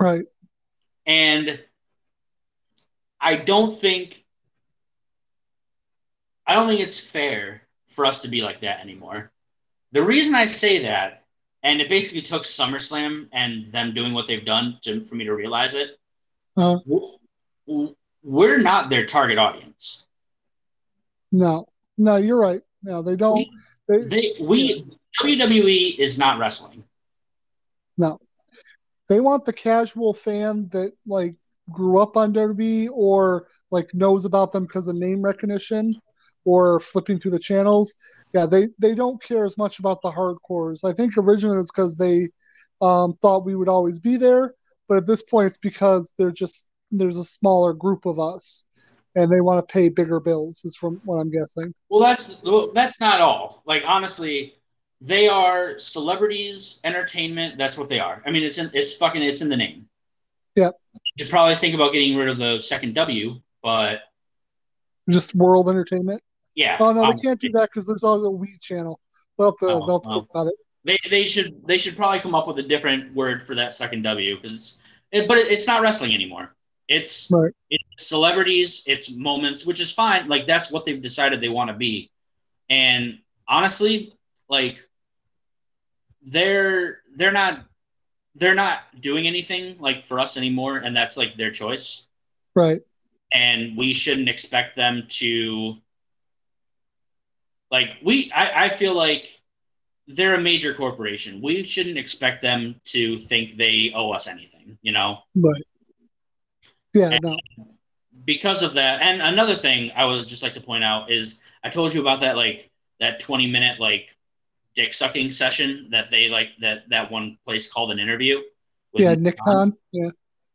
Speaker 2: Right.
Speaker 3: And I don't think I don't think it's fair for us to be like that anymore. The reason I say that, and it basically took SummerSlam and them doing what they've done to, for me to realize it.
Speaker 2: Uh,
Speaker 3: We're not their target audience.
Speaker 2: no. No, you're right. No, they don't. They,
Speaker 3: They we WWE is not wrestling.
Speaker 2: no. They want the casual fan that like grew up on WWE or like knows about them because of name recognition or flipping through the channels. Yeah, they they don't care as much about the hardcores. I think originally it's because they um, thought we would always be there, but at this point it's because they're just there's a smaller group of us and they want to pay bigger bills. Is from what I'm guessing.
Speaker 3: Well, that's well, that's not all. Like honestly, they are celebrities, entertainment. That's what they are. I mean, it's in, it's fucking it's in the name.
Speaker 2: Yep.
Speaker 3: You should probably think about getting rid of the second W, but
Speaker 2: Just world entertainment.
Speaker 3: Yeah.
Speaker 2: Oh no,
Speaker 3: um,
Speaker 2: we can't do that because there's also a Wii channel. They'll have to,
Speaker 3: Oh,
Speaker 2: they'll have to about it.
Speaker 3: They, they should they should probably come up with a different word for that second W because it, but it, it's not wrestling anymore. It's
Speaker 2: Right.
Speaker 3: it's celebrities, it's moments, which is fine. Like that's what they've decided they want to be. And honestly, like they're they're not they're not doing anything like for us anymore, and that's like their choice.
Speaker 2: Right.
Speaker 3: And we shouldn't expect them to like we I, I feel like they're a major corporation. We shouldn't expect them to think they owe us anything, you know?
Speaker 2: Right. Yeah. No.
Speaker 3: because of that and another thing i would just like to point out is i told you about that like that 20 minute like dick sucking session that they like that that one place called an interview
Speaker 2: Yeah.
Speaker 3: Nick
Speaker 2: Nikon. Yeah.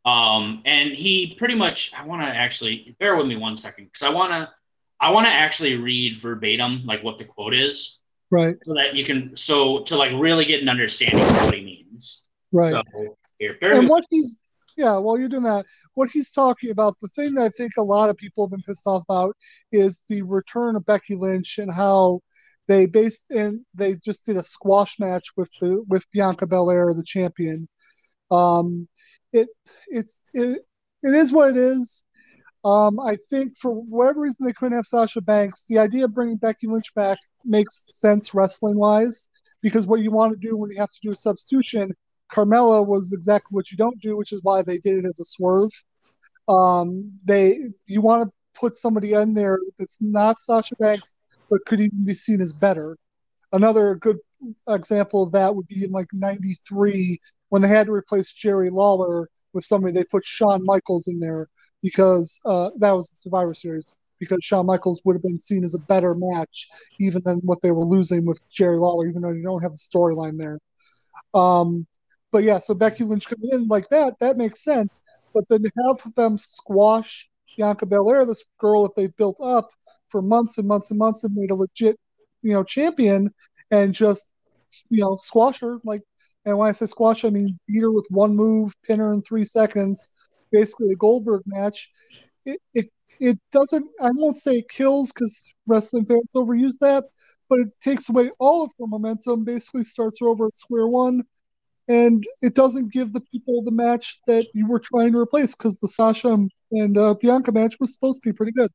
Speaker 3: um and he pretty much i want to actually bear with me one second because i want to i want to actually read verbatim like what the quote is.
Speaker 2: Right.
Speaker 3: so that you can so to like really get an understanding of what he means.
Speaker 2: Right.
Speaker 3: so here
Speaker 2: and what he's yeah while you're doing that what he's talking about the thing that i think a lot of people have been pissed off about is the return of becky lynch and how they based and they just did a squash match with the with bianca belair the champion. Um it it's it, it is what it is um i think for whatever reason they couldn't have sasha banks the idea of bringing becky lynch back makes sense wrestling wise because what you want to do when you have to do a substitution Carmella was exactly what you don't do, which is why they did it as a swerve. Um, they you want to put somebody in there that's not Sasha Banks, but could even be seen as better. Another good example of that would be in like '93 when they had to replace Jerry Lawler with somebody. They put Shawn Michaels in there because uh, that was the Survivor Series. Because Shawn Michaels would have been seen as a better match, even than what they were losing with Jerry Lawler, even though you don't have the storyline there. Um, but yeah, so Becky Lynch coming in like that, that makes sense. But then to have them squash Bianca Belair, this girl that they built up for months and months and months and made a legit, you know, champion, and just you know squash her like. And when I say squash, I mean beat her with one move, pin her in three seconds, basically a Goldberg match. It it it doesn't. I won't say it kills because wrestling fans overuse that, but it takes away all of her momentum. Basically, starts her over at square one and it doesn't give the people the match that you were trying to replace because the Sasha and uh, Bianca match was supposed to be pretty good.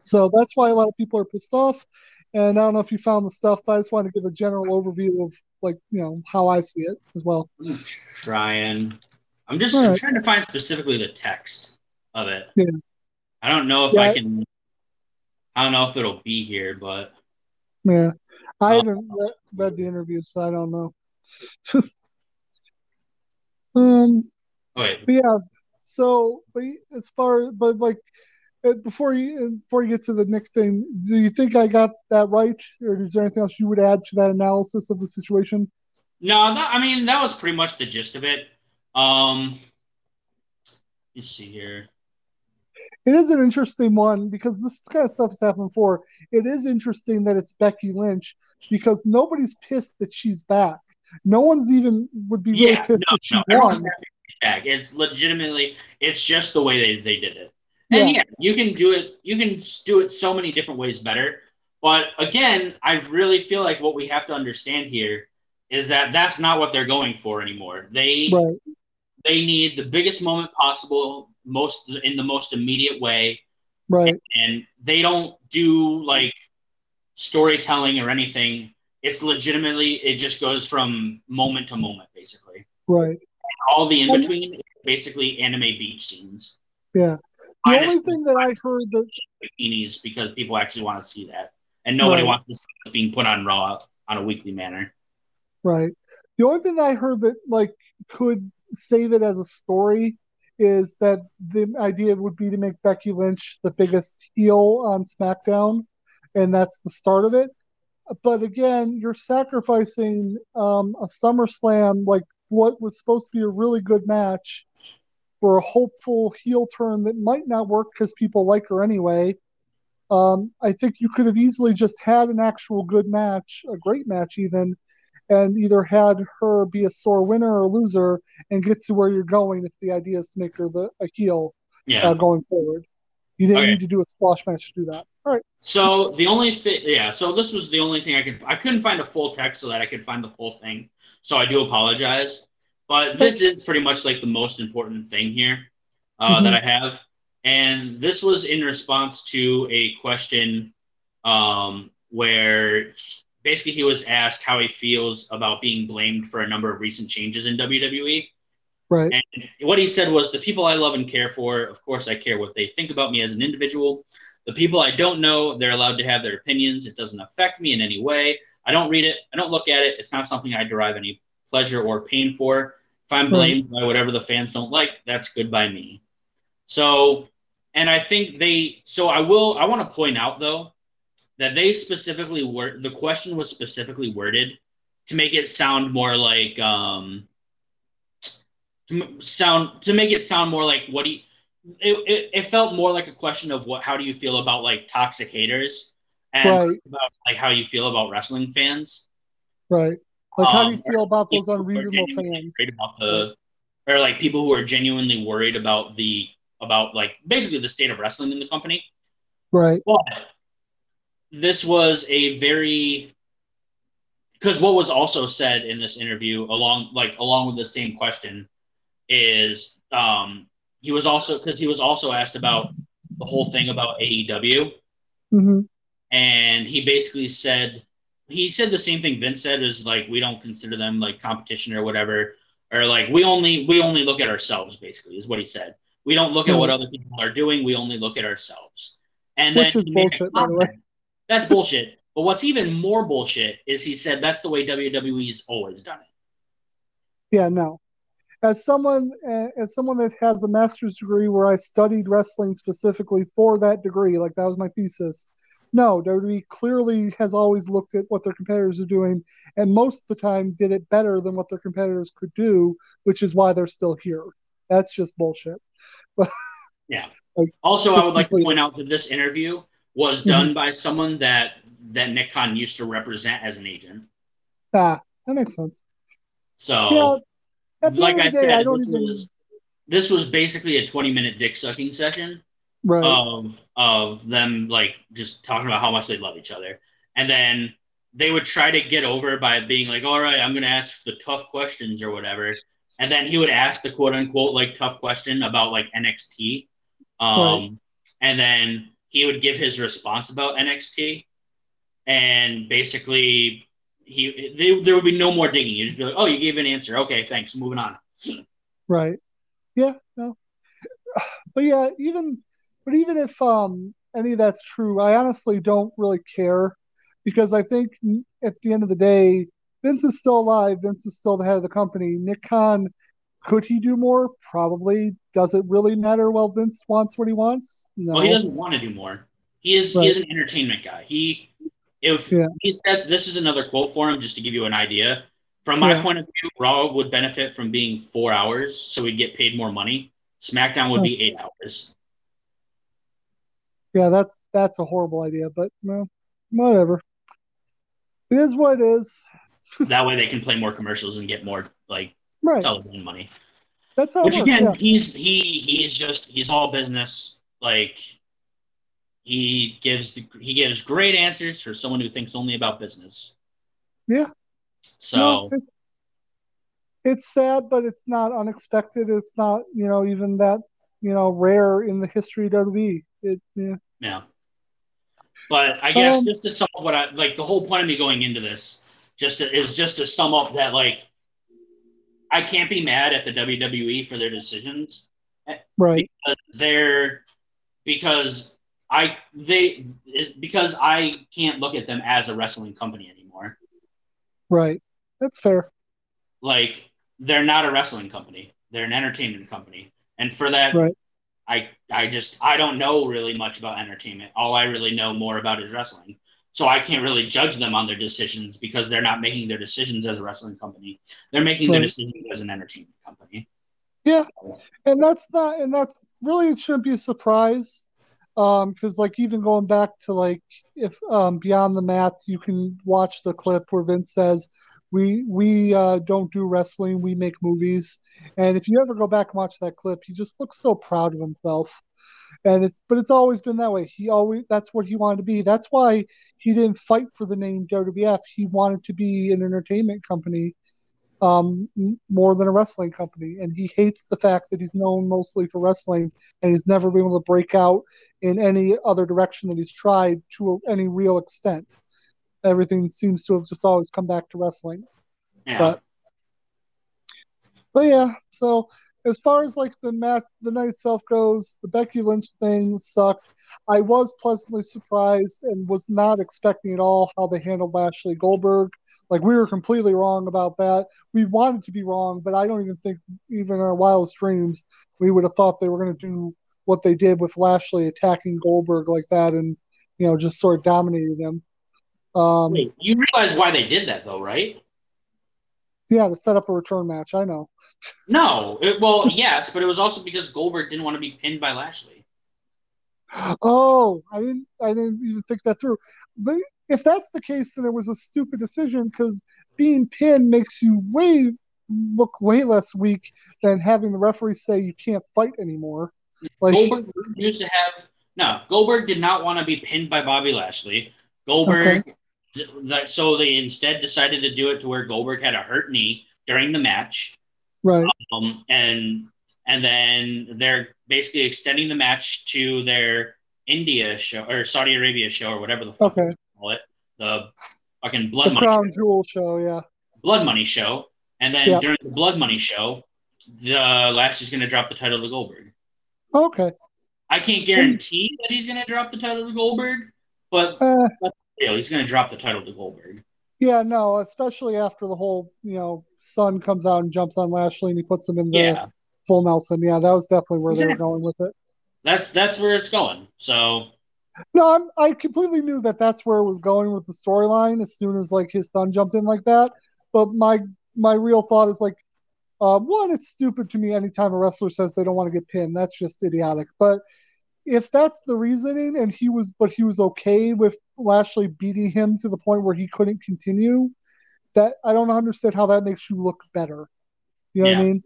Speaker 2: So that's why a lot of people are pissed off. And I don't know if you found the stuff, but I just want to give a general overview of like you know how I see it as well.
Speaker 3: Trying. I'm just I'm
Speaker 2: right.
Speaker 3: trying to find specifically the text of it.
Speaker 2: Yeah.
Speaker 3: I don't know if
Speaker 2: Yeah.
Speaker 3: I can. I don't know if it'll be here, but
Speaker 2: Yeah, I
Speaker 3: Uh,
Speaker 2: haven't read, read the interview, so I don't know. [laughs] um,
Speaker 3: wait.
Speaker 2: But yeah, so but as far but like before you before you get to the next thing, do you think I got that right, or is there anything else you would add to that analysis of the situation?
Speaker 3: No, that, I mean that was pretty much the gist of it. Um, let's see here.
Speaker 2: It is an interesting one because this kind of stuff has happened before. It is interesting that it's Becky Lynch because nobody's pissed that she's back. No one's even would be really
Speaker 3: Yeah,
Speaker 2: pissed
Speaker 3: no,
Speaker 2: that she
Speaker 3: no,
Speaker 2: won.
Speaker 3: back. It's legitimately, it's just the way they, they did it. And yeah. you can do it. You can do it so many different ways better. But again, I really feel like what we have to understand here is that that's not what they're going for anymore. They
Speaker 2: Right.
Speaker 3: they need the biggest moment possible, most in the most immediate way,
Speaker 2: Right.
Speaker 3: and they don't do like storytelling or anything. It's legitimately it just goes from moment to moment, basically.
Speaker 2: Right.
Speaker 3: All the in between, is basically anime beach scenes.
Speaker 2: Yeah. The only thing that I heard that
Speaker 3: bikinis because people actually want to see that, and nobody
Speaker 2: Right.
Speaker 3: wants to see it being put on Raw on a weekly manner.
Speaker 2: Right. The only thing I heard that like could save it as a story is that the idea would be to make Becky Lynch the biggest heel on SmackDown, and that's the start of it. But again, you're sacrificing um, a SummerSlam, like what was supposed to be a really good match, for a hopeful heel turn that might not work because people like her anyway. Um, I think you could have easily just had an actual good match, a great match even, and either had her be a sore winner or loser and get to where you're going if the idea is to make her the a heel
Speaker 3: Yeah.
Speaker 2: uh, going forward. You didn't
Speaker 3: Okay.
Speaker 2: need to do a squash match to do that. All right.
Speaker 3: So the only thing, yeah. So this was the only thing I could. I couldn't find a full text so that I could find the full thing. So I do apologize. But this is pretty much like the most important thing here uh,
Speaker 2: Mhm.
Speaker 3: that I have, and this was in response to a question um, where basically he was asked how he feels about being blamed for a number of recent changes in WWE.
Speaker 2: Right.
Speaker 3: And what he said was, the people I love and care for, of course, I care what they think about me as an individual. The people I don't know, they're allowed to have their opinions. It doesn't affect me in any way. I don't read it. I don't look at it. It's not something I derive any pleasure or pain for. If I'm
Speaker 2: Right.
Speaker 3: blamed by whatever the fans don't like, that's good by me. So, and I think they, so I will, I want to point out though, that they specifically were, the question was specifically worded to make it sound more like, um, to sound to make it sound more like what do you it, it, it felt more like a question of what how do you feel about like toxic haters and
Speaker 2: Right.
Speaker 3: about like how you feel about wrestling fans
Speaker 2: Right. Like, how do you
Speaker 3: Um,
Speaker 2: feel about those unreasonable fans?
Speaker 3: about the or like people who are genuinely worried about the about like basically the state of wrestling in the company
Speaker 2: Right.
Speaker 3: but this was a very because what was also said in this interview along like along with the same question is um he was also because he was also asked about the whole thing about AEW
Speaker 2: hmm
Speaker 3: and he basically said he said the same thing Vince said is like we don't consider them like competition or whatever or like we only we only look at ourselves basically is what he said we don't look at what other people are doing we only look at ourselves and
Speaker 2: Which
Speaker 3: then
Speaker 2: is
Speaker 3: he made a
Speaker 2: bullshit, by the way.
Speaker 3: comment. that's bullshit but what's even more bullshit is he said that's the way WWE's always done it
Speaker 2: Yeah, no. As someone uh, as someone that has a master's degree where I studied wrestling specifically for that degree, like that was my thesis. No, WWE clearly has always looked at what their competitors are doing, and most of the time did it better than what their competitors could do, which is why they're still here. That's just bullshit. Yeah. [laughs]
Speaker 3: Also, I would like to point out that this interview was done by someone that that Nick Khan used to represent as an agent.
Speaker 2: Ah, that makes sense.
Speaker 3: So,
Speaker 2: yeah,
Speaker 3: like I
Speaker 2: day,
Speaker 3: said,
Speaker 2: I
Speaker 3: this
Speaker 2: even
Speaker 3: was this was basically a twenty minute dick sucking session
Speaker 2: right.
Speaker 3: of of them like just talking about how much they love each other, and then they would try to get over by being like, "All right, I'm going to ask the tough questions or whatever," and then he would ask the quote unquote like tough question about like NXT, um,
Speaker 2: Right.
Speaker 3: and then he would give his response about NXT, and basically he they, there would be no more digging. You'd just be like, "Oh, you gave an answer. Okay, thanks. Moving on."
Speaker 2: Right. Yeah, no. [sighs] But yeah, even but even if um any of that's true, I honestly don't really care because I think at the end of the day, Vince is still alive. Vince is still the head of the company. Nick Khan, could he do more? Probably. Does it really matter? Well, Vince wants what he wants. No.
Speaker 3: Well, he doesn't want to do more. He is
Speaker 2: Right.
Speaker 3: he is an entertainment guy. He if
Speaker 2: Yeah.
Speaker 3: he said this is another quote for him just to give you an idea. From my
Speaker 2: Yeah.
Speaker 3: point of view, Raw would benefit from being four hours, so we'd get paid more money. SmackDown would be eight hours.
Speaker 2: Yeah, that's that's a horrible idea, but no, whatever. It is what it is. [laughs]
Speaker 3: that way they can play more commercials and get more like
Speaker 2: Right.
Speaker 3: television money.
Speaker 2: That's how
Speaker 3: Which
Speaker 2: works.
Speaker 3: again,
Speaker 2: Yeah.
Speaker 3: he's he he's just he's all business. Like he gives the, he gives great answers for someone who thinks only about business.
Speaker 2: Yeah.
Speaker 3: So
Speaker 2: No, it- it's sad, but it's not unexpected. It's not, you know, even that, you know, rare in the history of WWE. It, yeah.
Speaker 3: Yeah. But I guess
Speaker 2: Um,
Speaker 3: just to sum up what I like, the whole point of me going into this just to, is just to sum up that like I can't be mad at the WWE for their decisions
Speaker 2: Right.
Speaker 3: because they're because I they is because I can't look at them as a wrestling company anymore.
Speaker 2: Right. That's fair.
Speaker 3: Like they're not a wrestling company; they're an entertainment company, and for that,
Speaker 2: Right.
Speaker 3: I I just I don't know really much about entertainment. All I really know more about is wrestling. So I can't really judge them on their decisions because they're not making their decisions as a wrestling company. They're making their
Speaker 2: Right.
Speaker 3: decisions as an entertainment company. Yeah.
Speaker 2: And that's not, and that's really, it shouldn't be a surprise. Um, because like even going back to like if um beyond the mats, you can watch the clip where Vince says, "We we uh, don't do wrestling, we make movies." And if you ever go back and watch that clip, he just looks so proud of himself. And it's but it's always been that way. He always that's what he wanted to be. That's why he didn't fight for the name WWF. He wanted to be an entertainment company um, more than a wrestling company. And he hates the fact that he's known mostly for wrestling and he's never been able to break out in any other direction that he's tried to any real extent. Everything seems to have just always come back to wrestling.
Speaker 3: Yeah.
Speaker 2: But but yeah, so as far as like the mat the night itself goes, the Becky Lynch thing sucks. I was pleasantly surprised and was not expecting at all how they handled Lashley Goldberg. Like we were completely wrong about that. We wanted to be wrong, but I don't even think even in our wildest dreams we would have thought they were going to do what they did with Lashley attacking Goldberg like that and you know just sort of dominating him. Um,
Speaker 3: Wait, you realize why they did that though, right?
Speaker 2: yeah, to set up a return match. I know. [laughs]
Speaker 3: No. It, well, yes, but it was also because Goldberg didn't want to be pinned by Lashley.
Speaker 2: Oh, I didn't. I didn't even think that through. But if that's the case, then it was a stupid decision because being pinned makes you way look way less weak than having the referee say you can't fight anymore. Like,
Speaker 3: Goldberg used to have no. Goldberg did not want to be pinned by Bobby Lashley. Goldberg, that so they instead decided to do it to where Goldberg had a hurt knee during the match,
Speaker 2: right?
Speaker 3: um, and and then they're basically extending the match to their India show or Saudi Arabia show or whatever the fuck
Speaker 2: Okay.
Speaker 3: call it, the fucking blood
Speaker 2: The
Speaker 3: money
Speaker 2: crown jewel show. Yeah.
Speaker 3: blood money show, and then during the blood money show, the Lashley's going to drop the title to Goldberg.
Speaker 2: Okay.
Speaker 3: I can't guarantee that he's going to drop the title to Goldberg, but
Speaker 2: Uh,
Speaker 3: yeah, he's going to drop the title to Goldberg.
Speaker 2: yeah. No. Especially after the whole you know son comes out and jumps on Lashley and he puts him in the
Speaker 3: Yeah,
Speaker 2: full Nelson. Yeah, that was definitely where they were going with it.
Speaker 3: that's that's where it's going. So
Speaker 2: No, I'm, I completely knew that that's where it was going with the storyline as soon as like his son jumped in like that. But my my real thought is like, uh, one, it's stupid to me anytime a wrestler says they don't want to get pinned. That's just idiotic. But if that's the reasoning, and he was, but he was okay with Lashley beating him to the point where he couldn't continue, that I don't understand how that makes you look better. You know what I
Speaker 3: Yeah.
Speaker 2: mean?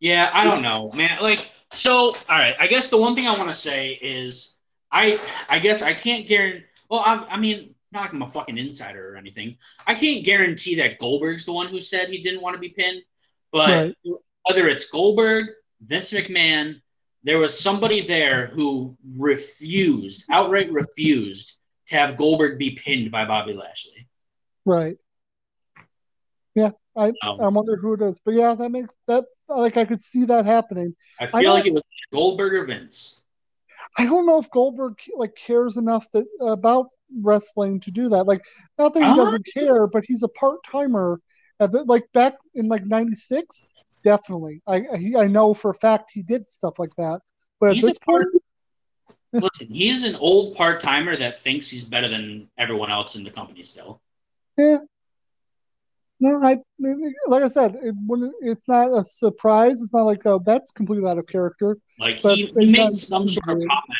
Speaker 3: yeah, I don't know, man. Like so, all right. I guess the one thing I want to say is I I guess I can't guarantee. Well, I, I mean, not like I'm a fucking insider or anything. I can't guarantee that Goldberg's the one who said he didn't want to be pinned, but
Speaker 2: Right.
Speaker 3: whether it's Goldberg, Vince McMahon, there was somebody there who refused, outright refused, to have Goldberg be pinned by Bobby Lashley.
Speaker 2: Right. Yeah, I
Speaker 3: Um,
Speaker 2: I wonder who it is, but yeah, that makes that like I could see that happening.
Speaker 3: I
Speaker 2: I
Speaker 3: feel
Speaker 2: don't-
Speaker 3: like it was Goldberg or Vince.
Speaker 2: I don't know if Goldberg like cares enough that about wrestling to do that. Like, not that he
Speaker 3: Uh-huh.
Speaker 2: doesn't care, but he's a part timer. Like back in like '96, definitely. I he, I know for a fact he did stuff like that. But at
Speaker 3: He's a
Speaker 2: this point,
Speaker 3: Listen, he's an old part timer that thinks he's better than everyone else in the company still.
Speaker 2: yeah. No, I like I said, it, when it's not a surprise. It's not like oh, that's completely out of character.
Speaker 3: Like
Speaker 2: But
Speaker 3: he, he made some sort of comment.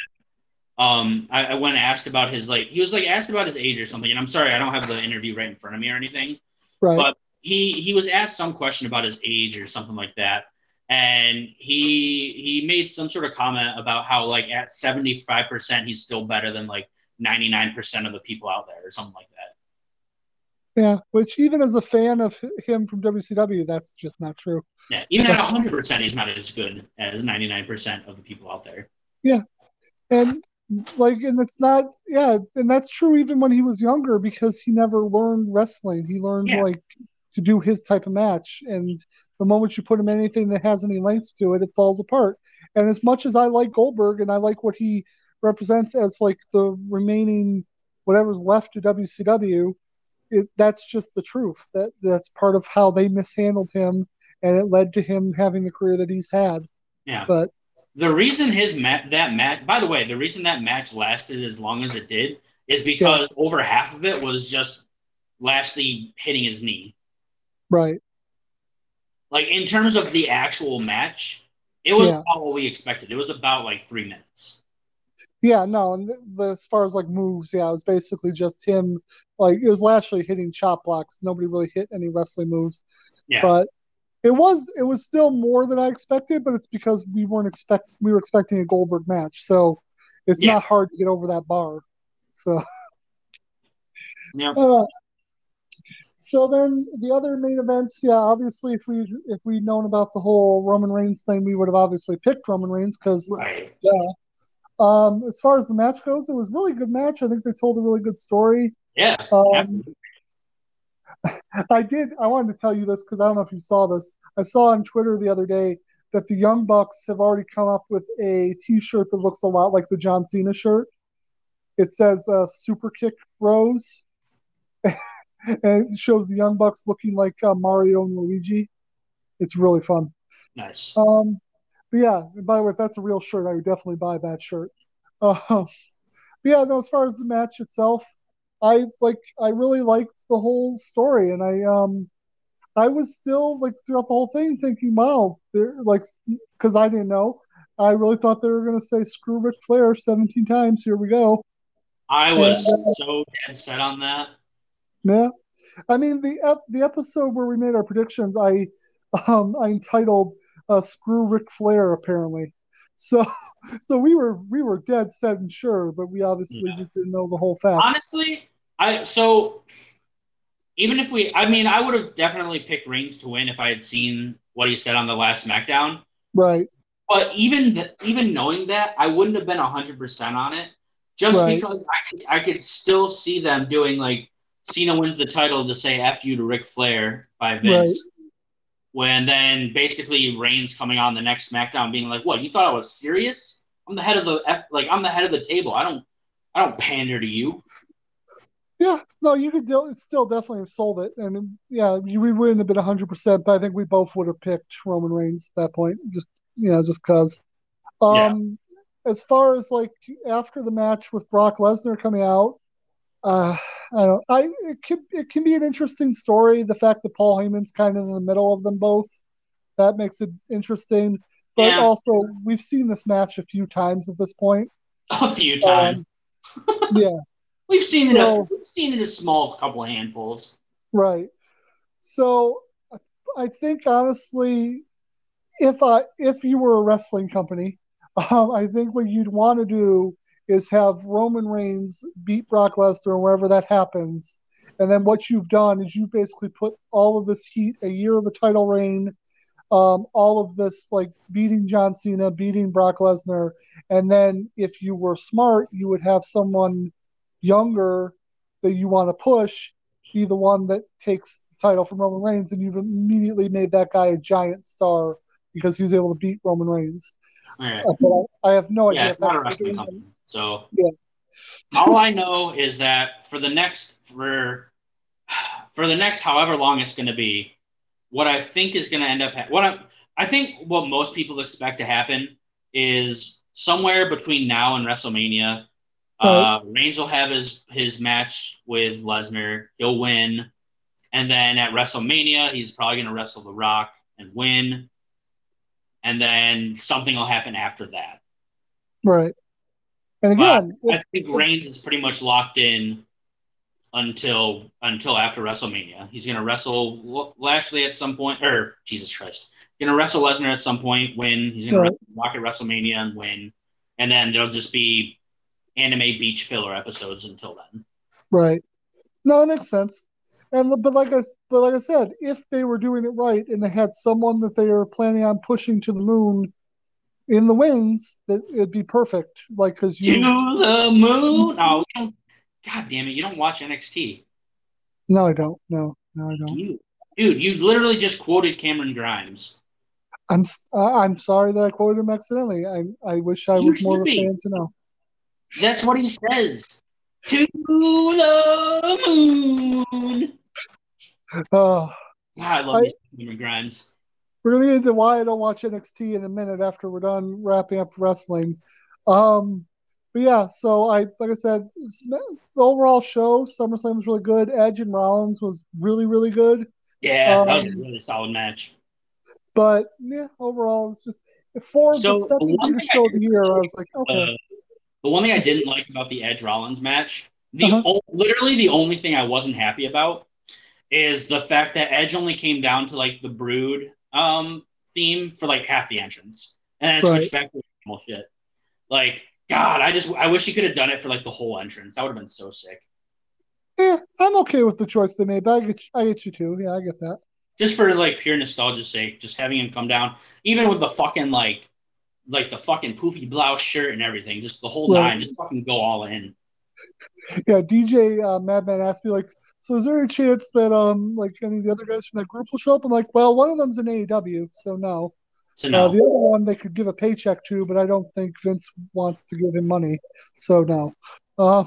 Speaker 3: Um, I, I went and asked about his like he was like asked about his age or something, and I'm sorry I don't have the interview right in front of me or anything.
Speaker 2: Right.
Speaker 3: But he he was asked some question about his age or something like that, and he he made some sort of comment about how like at 75 percent he's still better than like 99 percent of the people out there or something like that.
Speaker 2: yeah. Which even as a fan of him from WCW, that's just not true.
Speaker 3: Yeah, even at 100 percent he's not as good as 99 percent of the people out there. Yeah.
Speaker 2: And like and it's not yeah and that's true even when he was younger because he never learned wrestling he learned
Speaker 3: Yeah.
Speaker 2: like to do his type of match. And the moment you put him in anything that has any length to it it falls apart. And as much as i like goldberg and i like what he represents as like the remaining whatever's left to wcw it, that's just the truth. That that's part of how they mishandled him and it led to him having the career that he's had.
Speaker 3: Yeah.
Speaker 2: but
Speaker 3: The reason his mat that match, by the way, the reason that match lasted as long as it did is because over half of it was just Lashley hitting his knee.
Speaker 2: Right
Speaker 3: Like in terms of the actual match, it was
Speaker 2: Yeah.
Speaker 3: about what we expected. It was about like three minutes.
Speaker 2: Yeah, no, and the, as far as like moves, yeah, it was basically just him. Like it was Lashley hitting chop blocks. Nobody really hit any wrestling moves.
Speaker 3: Yeah.
Speaker 2: But it was it was still more than I expected, but it's because we weren't expect we were expecting a Goldberg match, so it's
Speaker 3: Yeah.
Speaker 2: not hard to get over that bar. So
Speaker 3: Yeah.
Speaker 2: uh, so then the other main events, yeah, obviously if we if we'd known about the whole Roman Reigns thing, we would have obviously picked Roman Reigns because
Speaker 3: Right.
Speaker 2: yeah. Um, as far as the match goes, it was a really good match. I think they told a really good story.
Speaker 3: Yeah.
Speaker 2: Um, [laughs] I did. I wanted to tell you this because I don't know if you saw this. I saw on Twitter the other day that the Young Bucks have already come up with a T-shirt that looks a lot like the John Cena shirt. It says uh, "Super Kick Bros," [laughs] and it shows the Young Bucks looking like uh, Mario and Luigi. It's really fun.
Speaker 3: Nice.
Speaker 2: Um, but yeah, by the way, if that's a real shirt, I would definitely buy that shirt. [laughs] Um, but yeah, no, as far as the match itself, I like I really liked the whole story, and I um I was still like throughout the whole thing thinking, wow, they're like because I didn't know. I really thought they were gonna say screw Ric Flair 17 times. Here we go.
Speaker 3: I was
Speaker 2: and,
Speaker 3: so dead set on that.
Speaker 2: Yeah, I mean the ep- the episode where we made our predictions, I um I entitled uh, "Screw Ric Flair." Apparently, so [laughs] so we were we were dead set and sure, but we obviously
Speaker 3: Yeah.
Speaker 2: just didn't know the whole fact.
Speaker 3: Honestly, I so even if we, I mean, I would have definitely picked Reigns to win if I had seen what he said on the last SmackDown.
Speaker 2: Right,
Speaker 3: But even th- even knowing that, I wouldn't have been hundred percent on it, just
Speaker 2: Right.
Speaker 3: because I could I could still see them doing like Cena wins the title to say "f you" to Ric Flair by Vince. When then basically Reigns coming on the next SmackDown being like, "What? You thought I was serious? I'm the head of the F, like I'm the head of the table. I don't I don't pander to you."
Speaker 2: yeah, no, you could still definitely have sold it, and yeah, you, we wouldn't have been 100, percent but I think we both would have picked Roman Reigns at that point, just you know, just cause. Um, as far as like after the match with Brock Lesnar coming out, uh, I don't. I it can it can be an interesting story. The fact that Paul Heyman's kind of in the middle of them both, that makes it interesting. But
Speaker 3: Yeah.
Speaker 2: also, we've seen this match a few times at this point. [laughs]
Speaker 3: A few times.
Speaker 2: Um, yeah, [laughs]
Speaker 3: We've seen it. A, we've seen it a small couple handfuls.
Speaker 2: right. So I think honestly, if I if you were a wrestling company, [laughs] um, I think what you'd want to do is have Roman Reigns beat Brock Lesnar wherever that happens, and then what you've done is you basically put all of this heat, a year of a title reign, um, all of this like beating John Cena, beating Brock Lesnar, and then if you were smart, you would have someone younger that you want to push be the one that takes the title from Roman Reigns, and you've immediately made that guy a giant star because he was able to beat Roman Reigns.
Speaker 3: Right.
Speaker 2: Uh, I, I have no idea.
Speaker 3: Yeah, it's not a wrestling company. So
Speaker 2: Yeah.
Speaker 3: all I know is that for the next for for the next however long it's going to be, what I think is going to end up ha- what I I think what most people expect to happen is somewhere between now and WrestleMania, uh, Reigns will have his his match with Lesnar. He'll win, and then at WrestleMania, he's probably going to wrestle The Rock and win, and then something will happen after that.
Speaker 2: Right. And again,
Speaker 3: I think Reigns is pretty much locked in until until after WrestleMania. He's going to wrestle Lashley at some point, or Jesus Christ, going to wrestle Lesnar at some point. Win. He's going
Speaker 2: Right.
Speaker 3: to walk at WrestleMania and win, and then there'll just be anime beach filler episodes until then.
Speaker 2: right. No, it makes sense. And but like I but like I said, if they were doing it right and they had someone that they were planning on pushing to the moon in the wings, that it'd be perfect. Like because
Speaker 3: To
Speaker 2: you
Speaker 3: the moon. Oh, don't. God damn it! You don't watch NXT,
Speaker 2: no, I don't. No, no, I don't.
Speaker 3: you, dude. You literally just quoted Cameron Grimes.
Speaker 2: I'm I- I'm sorry that I quoted him accidentally. I I wish I
Speaker 3: You
Speaker 2: was more
Speaker 3: should
Speaker 2: of a
Speaker 3: be.
Speaker 2: fan to know.
Speaker 3: That's what he says. To the moon.
Speaker 2: Oh,
Speaker 3: God, I love Cameron Grimes.
Speaker 2: we're gonna get into why I don't watch NXT in a minute after we're done wrapping up wrestling. Um, but yeah, so I like I said, the overall show SummerSlam was really good. Edge and Rollins was really really good.
Speaker 3: Yeah, that was a
Speaker 2: Um,
Speaker 3: really solid match.
Speaker 2: But yeah, overall it's just for
Speaker 3: So,
Speaker 2: the second
Speaker 3: one
Speaker 2: biggest
Speaker 3: thing I
Speaker 2: show of the year, I was like, okay,
Speaker 3: Uh, The one thing I didn't like about the Edge Rollins match, the
Speaker 2: Uh-huh.
Speaker 3: o- literally the only thing I wasn't happy about is the fact that Edge only came down to like the Brood um theme for like half the entrance, and then it switched back to normal shit. Like, God, I just I wish he could have done it for like the whole entrance. That would have been so sick.
Speaker 2: Yeah, I'm okay with the choice they made, but I get I get you too. Yeah, I get that.
Speaker 3: just for like pure nostalgia's sake, just having him come down, even with the fucking like, like the fucking poofy blouse shirt and everything, just the whole
Speaker 2: Right.
Speaker 3: nine, just fucking go all in.
Speaker 2: Yeah, DJ uh, Madman asked me like, so is there a chance that um like any of the other guys from that group will show up? I'm like, well, one of them's in AEW, so no.
Speaker 3: So no,
Speaker 2: Uh, the other one they could give a paycheck to, but I don't think Vince wants to give him money, so no. Uh,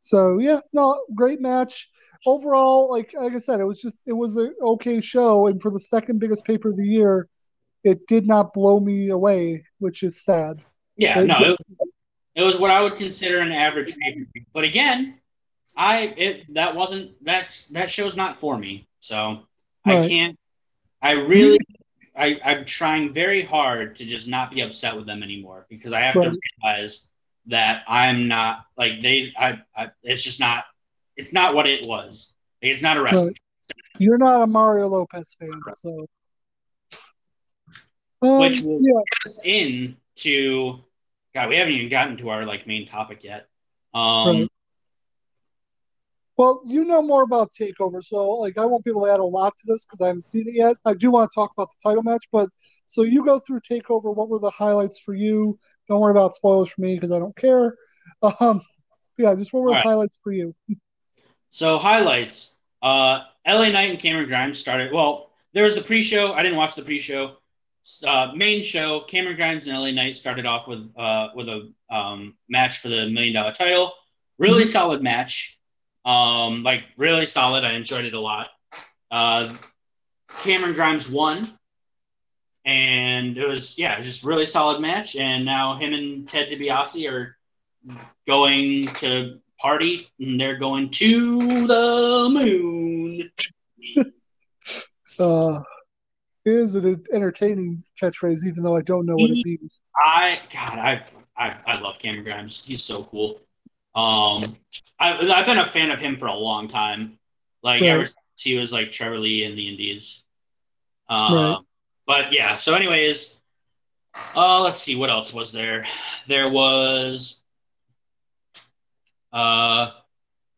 Speaker 2: so yeah, no, great match overall. Like like I said, it was just it was an okay show, and for the second biggest paper of the year, it did not blow me away, which is sad.
Speaker 3: yeah,
Speaker 2: It-
Speaker 3: no, it, it was what I would consider an average view. But again, I it that wasn't that's that show's not for me. So I can't. I really. I, I'm trying very hard to just not be upset with them anymore because I have
Speaker 2: Right.
Speaker 3: to realize that I'm not like they. I, I. It's just not. It's not what it was. It's not a wrestling.
Speaker 2: Right. You're not a Mario Lopez fan, so. Um,
Speaker 3: Which will-
Speaker 2: yeah,
Speaker 3: Get us in to. God, we haven't even gotten to our like main topic yet. Um,
Speaker 2: Right. well, you know more about Takeover, so like I won't be able to add a lot to this because I haven't seen it yet. I do want to talk about the title match, but so you go through Takeover. What were the highlights for you? Don't worry about spoilers for me because I don't care. [laughs] Um, yeah, just what were the
Speaker 3: All right.
Speaker 2: highlights for you?
Speaker 3: So highlights. Uh, LA Knight and Cameron Grimes started. Well, there was the pre-show. I didn't watch the pre-show. Uh, main show. Cameron Grimes and LA Knight started off with uh, with a um, match for the million dollar title. Really solid match. Um, like really solid. I enjoyed it a lot. Uh, Cameron Grimes won, and it was yeah, just really solid match. And now him and Ted DiBiase are going to party and they're going to the moon. [laughs]
Speaker 2: Uh, is an entertaining catchphrase, even though I don't know what it means.
Speaker 3: I God, I I, I love Cameron Grimes. He's so cool. Um, I, I've been a fan of him for a long time. Like
Speaker 2: Right.
Speaker 3: ever since he was like Trevor Lee in the Indies. Uh,
Speaker 2: Right.
Speaker 3: But yeah. So, anyways, uh, let's see what else was there. There was uh,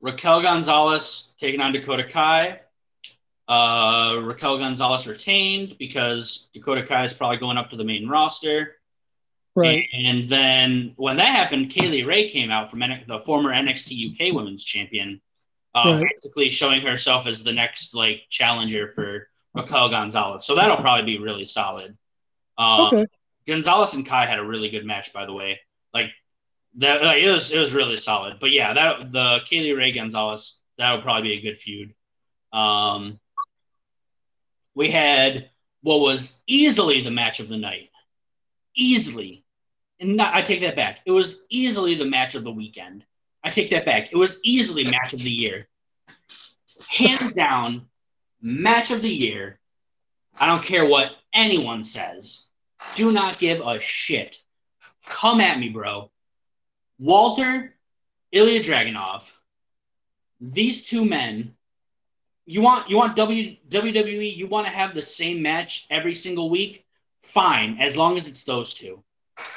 Speaker 3: Raquel Gonzalez taking on Dakota Kai. Uh, Raquel Gonzalez retained because Dakota Kai is probably going up to the main roster.
Speaker 2: Right.
Speaker 3: And then when that happened, Kay Lee Ray came out from N- the former NXT UK Women's Champion, uh,
Speaker 2: Right.
Speaker 3: basically showing herself as the next like challenger for Raquel Gonzalez. So that'll probably be really solid. Um,
Speaker 2: Okay.
Speaker 3: Gonzalez and Kai had a really good match, by the way. Like that, like, it was it was really solid. But yeah, that the Kay Lee Ray Gonzalez that'll probably be a good feud. Um, we had what was easily the match of the night, easily, and not, I take that back. It was easily the match of the weekend. I take that back. It was easily match of the year, hands down, match of the year. I don't care what anyone says. Do not give a shit. Come at me, bro. Walter, Ilya Dragunov. These two men. You want you want w, WWE? You want to have the same match every single week? Fine, as long as it's those two.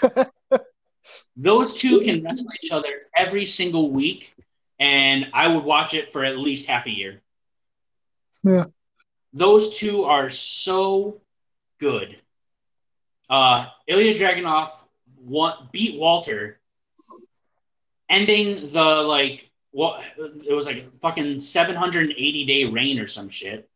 Speaker 3: [laughs] those two can wrestle each other every single week, and I would watch it for at least half a year.
Speaker 2: Yeah.
Speaker 3: Those two are so good. Uh, Ilya Dragunov beat Walter, ending the like what it was like a fucking 780 day reign or some shit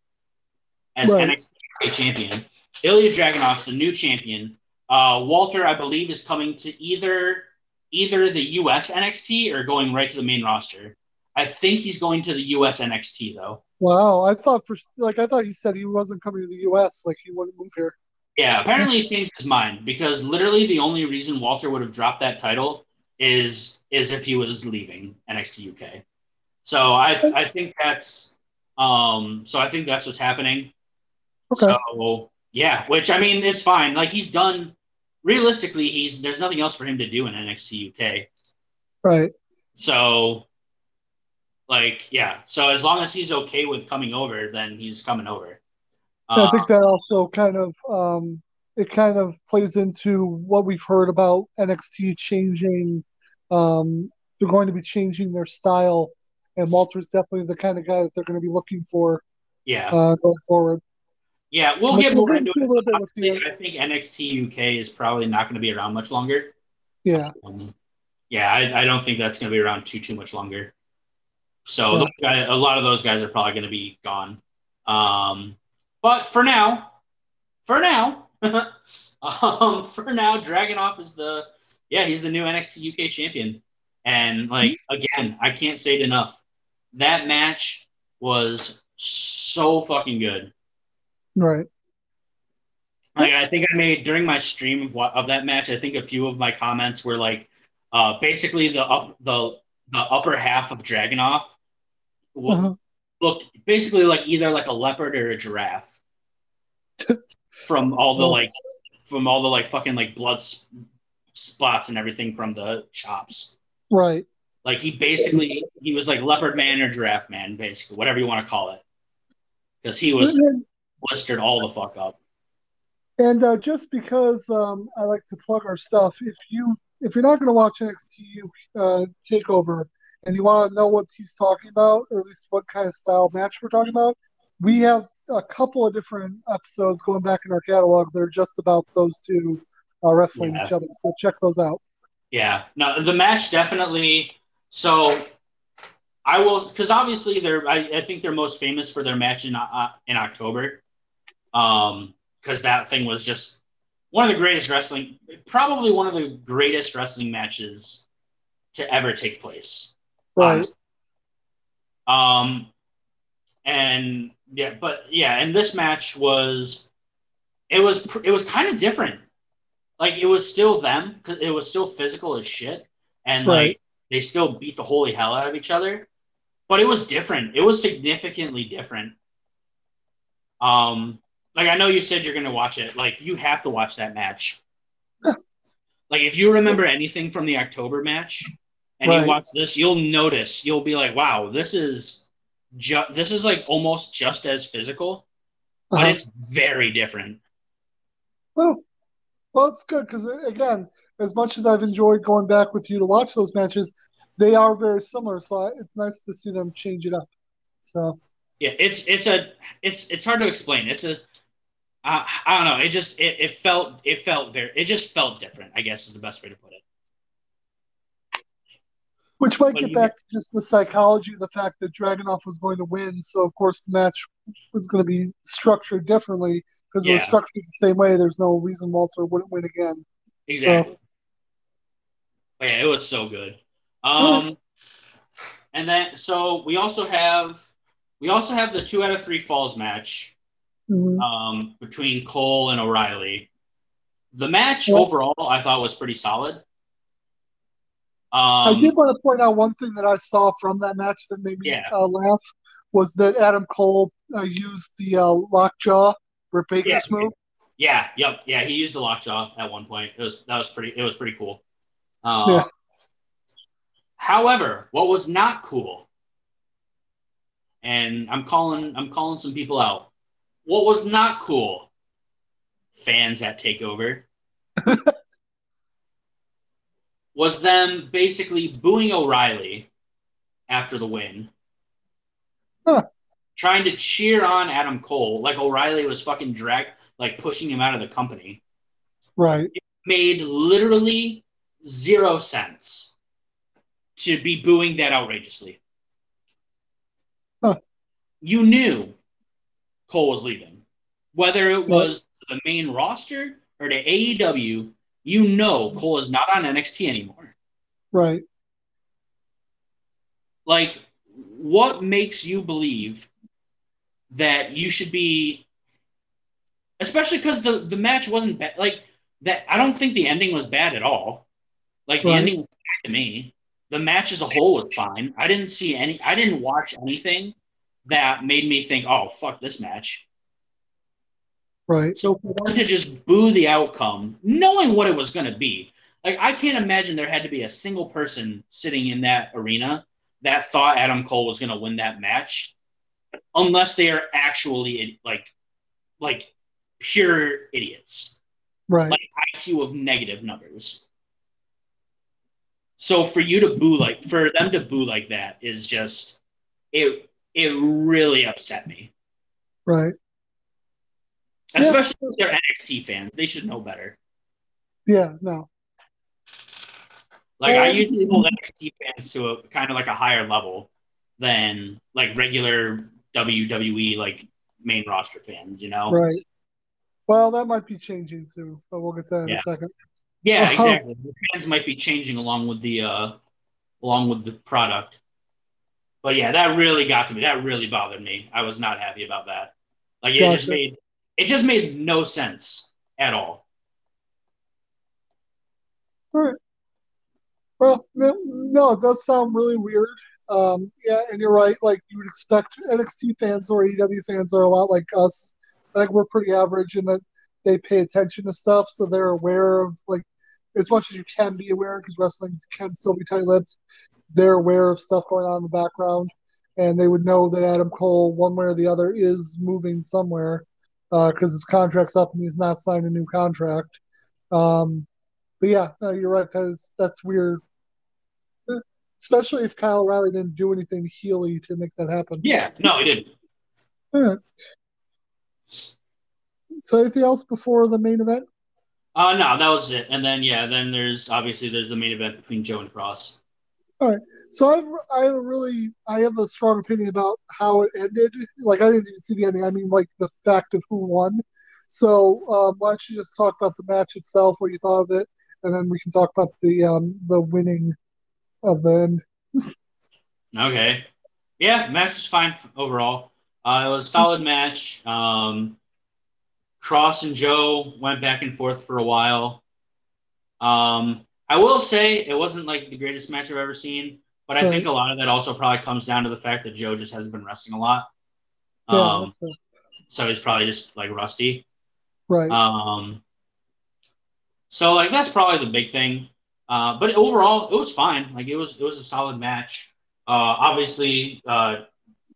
Speaker 3: as
Speaker 2: Right.
Speaker 3: NXT champion. Ilya Dragunov's the new champion. Uh, Walter, I believe, is coming to either either the US NXT or going right to the main roster. I think he's going to the US NXT though.
Speaker 2: Wow. I thought for like I thought he said he wasn't coming to the U.S. Like he wouldn't move here.
Speaker 3: Yeah, apparently he changed his mind because literally the only reason Walter would have dropped that title is is if he was leaving NXT UK. So I I think that's um so I think that's what's happening.
Speaker 2: Okay.
Speaker 3: So yeah, which I mean it's fine. Like he's done realistically, he's there's nothing else for him to do in NXT UK.
Speaker 2: Right.
Speaker 3: So, like, yeah. So as long as he's okay with coming over, then he's coming over.
Speaker 2: I
Speaker 3: Uh,
Speaker 2: think that also kind of um, it kind of plays into what we've heard about NXT changing. Um, they're going to be changing their style, and Walter's definitely the kind of guy that they're going to be looking for
Speaker 3: yeah,
Speaker 2: uh, going forward.
Speaker 3: yeah. We'll
Speaker 2: We'll
Speaker 3: get more
Speaker 2: into
Speaker 3: into
Speaker 2: a
Speaker 3: it.
Speaker 2: little bit with the-
Speaker 3: I think NXT UK is probably not going to be around much longer.
Speaker 2: Yeah,
Speaker 3: Um, yeah, I, I don't think that's going to be around too too much longer. So
Speaker 2: Yeah.
Speaker 3: those guy, a lot of those guys are probably going to be gone. Um, but for now, for now, [laughs] um, for now, Dragunov is the yeah he's the new NXT UK champion, and like again, I can't say it enough. That match was so fucking good.
Speaker 2: right.
Speaker 3: Like I think I made during my stream of what of that match. I think a few of my comments were like, uh, basically the up the the upper half of Dragunov
Speaker 2: Uh-huh.
Speaker 3: looked basically like either like a leopard or a giraffe [laughs] from all the like from all the like fucking like blood spots and everything from the chops.
Speaker 2: Right.
Speaker 3: Like he basically he was like leopard man or giraffe man, basically whatever you want to call it, because he was blistered all the fuck up.
Speaker 2: and uh, just because um, I like to plug our stuff, if you if you're not going to watch NXT uh, Takeover and you want to know what he's talking about, or at least what kind of style match we're talking about, we have a couple of different episodes going back in our catalog that are just about those two uh, wrestling
Speaker 3: Yeah.
Speaker 2: each other. So check those out.
Speaker 3: Yeah, no, the match definitely. So I will, because obviously they're. I, I think they're most famous for their match in uh, in October, um, because that thing was just one of the greatest wrestling, probably one of the greatest wrestling matches to ever take place.
Speaker 2: Right.
Speaker 3: honestly. Um, and yeah, but yeah, and this match was, it was it was kind of different. Like it was still them, 'cause it was still physical as shit, and
Speaker 2: Right.
Speaker 3: like they still beat the holy hell out of each other. But it was different. It was significantly different. Um, like I know you said you're gonna watch it. Like you have to watch that match. [laughs] like if you remember anything from the October match, and
Speaker 2: Right.
Speaker 3: you watch this, you'll notice you'll be like, "Wow, this is ju- this is like almost just as physical, but
Speaker 2: Uh-huh.
Speaker 3: it's very different."
Speaker 2: Well, well, it's good because again, as much as I've enjoyed going back with you to watch those matches, they are very similar. So I, it's nice to see them change it up. So
Speaker 3: Yeah, it's it's a it's it's hard to explain. It's a uh, I don't know. It just it, it felt it felt very it just felt different. I guess is the best way to put it.
Speaker 2: Which might get back to just the psychology of the fact that Dragunov was going to win. So, of course, the match was going to be structured differently because it was structured the same way. There's no reason Walter wouldn't win again.
Speaker 3: Exactly. But yeah, it was so good. Um, [laughs] and then so we also have we also have the two out of three falls match
Speaker 2: Mhm.
Speaker 3: um, between Cole and O'Reilly. The match overall, I thought was pretty solid.
Speaker 2: I
Speaker 3: Um,
Speaker 2: did want to point out one thing that I saw from that match that made me
Speaker 3: Yeah.
Speaker 2: uh, laugh was that Adam Cole uh, used the uh, lockjaw, Britt Baker's
Speaker 3: Yeah.
Speaker 2: move.
Speaker 3: Yeah, yep, yeah. He used the lockjaw at one point. It was that was pretty. It was pretty cool. Uh,
Speaker 2: Yeah.
Speaker 3: However, what was not cool, and I'm calling I'm calling some people out. What was not cool, fans at Takeover, [laughs] was them basically booing O'Reilly after the win,
Speaker 2: Huh.
Speaker 3: Trying to cheer on Adam Cole like O'Reilly was fucking drag like pushing him out of the company
Speaker 2: Right.
Speaker 3: made literally zero sense to be booing that outrageously.
Speaker 2: Huh.
Speaker 3: You knew Cole was leaving. Whether it was to the main roster or to AEW, you know Cole is not on NXT anymore.
Speaker 2: Right.
Speaker 3: Like, what makes you believe that you should be, especially because the, the match wasn't bad? Like, that, I don't think the ending was bad at all. Like, the ending was bad to me. The match as a whole was fine. I didn't see any, I didn't watch anything that made me think, oh, fuck this match.
Speaker 2: Right.
Speaker 3: So for them to just boo the outcome, knowing what it was going to be, like I can't imagine there had to be a single person sitting in that arena that thought Adam Cole was going to win that match, unless they are actually like, like pure idiots,
Speaker 2: Right.
Speaker 3: like IQ of negative numbers. So for you to boo like for them to boo like that is just it. It really upset me.
Speaker 2: right. Yeah.
Speaker 3: especially if they're NXT fans. They should know better.
Speaker 2: Yeah. No.
Speaker 3: Like I
Speaker 2: Um,
Speaker 3: usually hold NXT fans to a kind of like a higher level than like regular WWE like main roster fans. You know?
Speaker 2: Right. Well, that might be changing too, but we'll get to that in a second.
Speaker 3: Yeah,
Speaker 2: Oh.
Speaker 3: exactly. The fans might be changing along with the uh along with the product. But yeah, that really got to me. That really bothered me. I was not happy about that. Like it just made it just made no sense at all.
Speaker 2: Well, no, no, it does sound really weird. Um, yeah, and you're right. Like you would expect NXT fans or AEW fans are a lot like us. Think we're pretty average in that they pay attention to stuff, so they're aware of like as much as you can be aware because wrestling can still be tight-lipped. They're aware of stuff going on in the background, and they would know that Adam Cole, one way or the other, is moving somewhere because his contract's up and he's not signed a new contract. Um, but yeah, you're right. That's that's weird especially if Kyle O'Reilly didn't do anything healy to make that happen.
Speaker 3: Yeah, no, he didn't.
Speaker 2: All right. So anything else before the main event?
Speaker 3: Uh no, that was it. And then yeah, then there's obviously there's the main event between Joe and Cross. All right.
Speaker 2: So I've I have a really I have a strong opinion about how it ended. Like I didn't even see the ending. I mean like the fact of who won. So um, why don't you just talk about the match itself, what you thought of it, and then we can talk about the um, the winning of the end.
Speaker 3: Okay. Yeah, match was fine overall. Uh, it was a solid match. Um, Cross and Joe went back and forth for a while. Um, I will say it wasn't like the greatest match I've ever seen, but I
Speaker 2: Right.
Speaker 3: think a lot of that also probably comes down to the fact that Joe just hasn't been wrestling a lot. Um,
Speaker 2: it.
Speaker 3: so he's probably just like rusty.
Speaker 2: right.
Speaker 3: Um, so like that's probably the big thing. Uh, but overall, it was fine. Like it was it was a solid match. Uh, obviously, uh,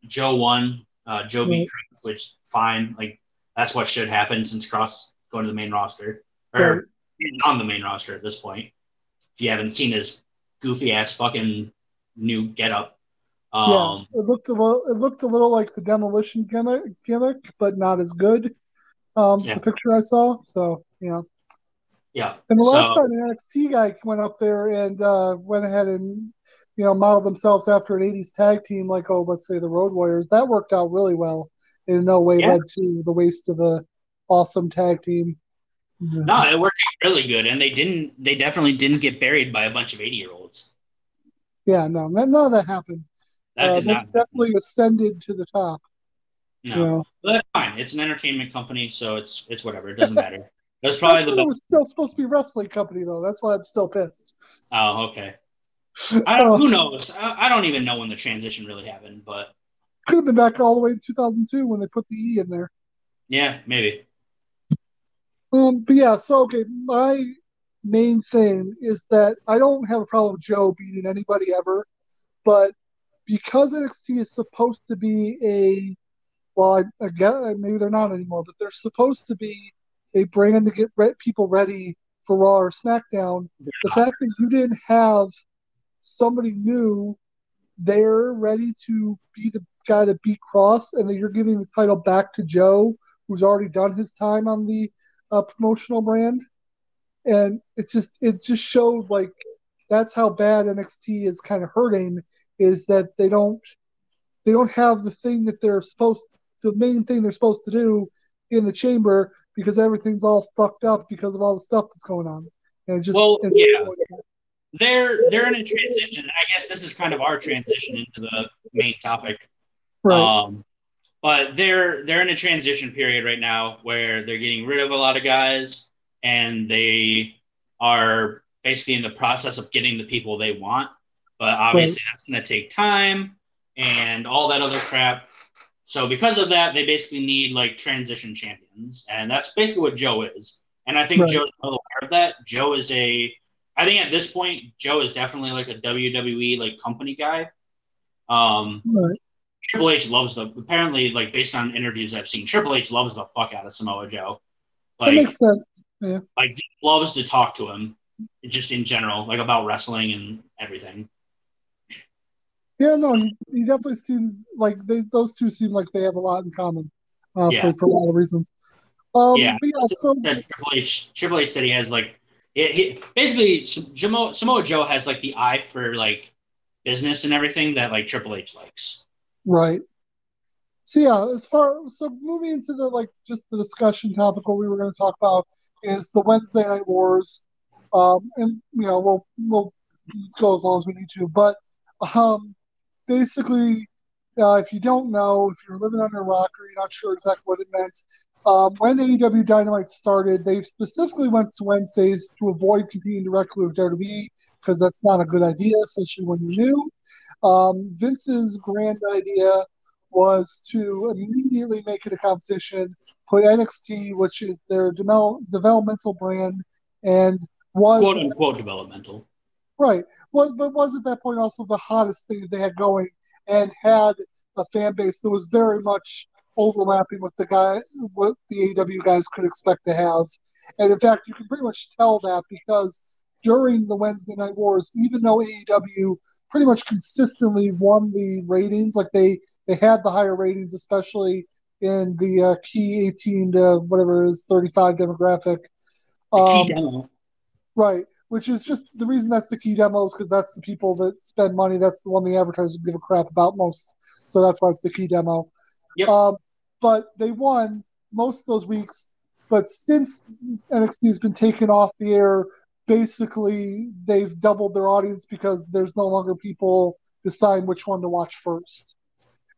Speaker 3: Joe won. Uh, Joe beat
Speaker 2: Right.
Speaker 3: Cross, which fine. Like that's what should happen since Cross going to the main roster or on the main roster at this point. If you haven't seen his goofy ass fucking new getup. Um,
Speaker 2: yeah, it looked a little. It looked a little like the demolition gimmick, gimmick, but not as good. Um,
Speaker 3: Yeah.
Speaker 2: the picture I saw. So yeah.
Speaker 3: Yeah.
Speaker 2: And the last
Speaker 3: So-
Speaker 2: time an NXT guy went up there and uh, went ahead and you know modeled themselves after an '80s tag team, like oh, let's say the Road Warriors, that worked out really well. In no way
Speaker 3: Yeah.
Speaker 2: led to the waste of a awesome tag team.
Speaker 3: No, it worked out really good, and they didn't. They definitely didn't get buried by a bunch of eighty year olds.
Speaker 2: Yeah, no, of that happened.
Speaker 3: That
Speaker 2: uh,
Speaker 3: did
Speaker 2: they
Speaker 3: not.
Speaker 2: definitely ascended to the top.
Speaker 3: No.
Speaker 2: You know,
Speaker 3: that's fine. It's an entertainment company, so it's it's whatever. It doesn't [laughs] matter. That's probably the best.
Speaker 2: was still supposed to be wrestling company though. That's why I'm still pissed.
Speaker 3: Oh, okay. I don't. Who knows? I, I don't even know when the transition really happened, but
Speaker 2: Could have been back all the way in 2002 when they put the E in there.
Speaker 3: yeah, maybe.
Speaker 2: Um, but yeah, so okay, my main thing is that I don't have a problem with Joe beating anybody ever, but because NXT is supposed to be a, well, I, I guess maybe they're not anymore, but they're supposed to be a brand to get re- people ready for Raw or SmackDown. The fact that you didn't have somebody new there ready to be the guy to beat Cross, and that you're giving the title back to Joe, who's already done his time on the uh, promotional brand, and it's just it just shows like that's how bad NXT is kind of hurting is that they don't they don't have the thing that they're supposed the main thing they're supposed to do in the chamber because everything's all fucked up because of all the stuff that's going on. And just
Speaker 3: Well, yeah. They're they're in a transition. I guess this is kind of our transition into the main topic.
Speaker 2: right,
Speaker 3: Um, but they're they're in a transition period right now where they're getting rid of a lot of guys, and they are basically in the process of getting the people they want. But obviously, that's going to take time and all that other crap. So because of that, they basically need like transition champions. And that's basically what Joe is. And I think
Speaker 2: Right.
Speaker 3: Joe's well aware of that. Joe is a, I think at this point, Joe is definitely like a WWE like company guy. Um,
Speaker 2: Right.
Speaker 3: Triple H loves the apparently like based on interviews I've seen, Triple H loves the fuck out of Samoa Joe.
Speaker 2: That
Speaker 3: Like,
Speaker 2: makes sense.
Speaker 3: like just loves to talk to him, just in general, like about wrestling and everything.
Speaker 2: Yeah, no, he, he definitely seems like they, those two seem like they have a lot in common, honestly,
Speaker 3: Yeah.
Speaker 2: for a lot of reasons. Um,
Speaker 3: Yeah.
Speaker 2: yeah, so
Speaker 3: Triple H, Triple H said he has like, he, he, basically Samoa, Samoa Joe has like the eye for like business and everything that like Triple H likes.
Speaker 2: right. So yeah, as far so moving into the like just the discussion topic, what we were going to talk about is the Wednesday Night Wars, um, and you know we'll we'll go as long as we need to, but um, basically, uh, if you don't know, if you're living under a rock or you're not sure exactly what it meant, um, when AEW Dynamite started, they specifically went to Wednesdays to avoid competing directly with WWE because that's not a good idea, especially when you're new. Um, Vince's grand idea was to immediately make it a competition, put NXT, which is their demel- developmental brand, and was
Speaker 3: Quote unquote developmental.
Speaker 2: Right. Was but was at that point also the hottest thing that they had going and had a fan base that was very much overlapping with the guy what the AW guys could expect to have. And in fact you can pretty much tell that because during the Wednesday night wars, even though AEW pretty much consistently won the ratings, like they they had the higher ratings, especially in the uh, key 18 to whatever it is 35 demographic. Um. Right, which is just the reason that's the key demos because that's the people that spend money. That's the one the advertisers give a crap about most. So that's why it's the key demo.
Speaker 3: Yep.
Speaker 2: Um, but they won most of those weeks. But since NXT has been taken off the air, basically they've doubled their audience because there's no longer people decide which one to watch first.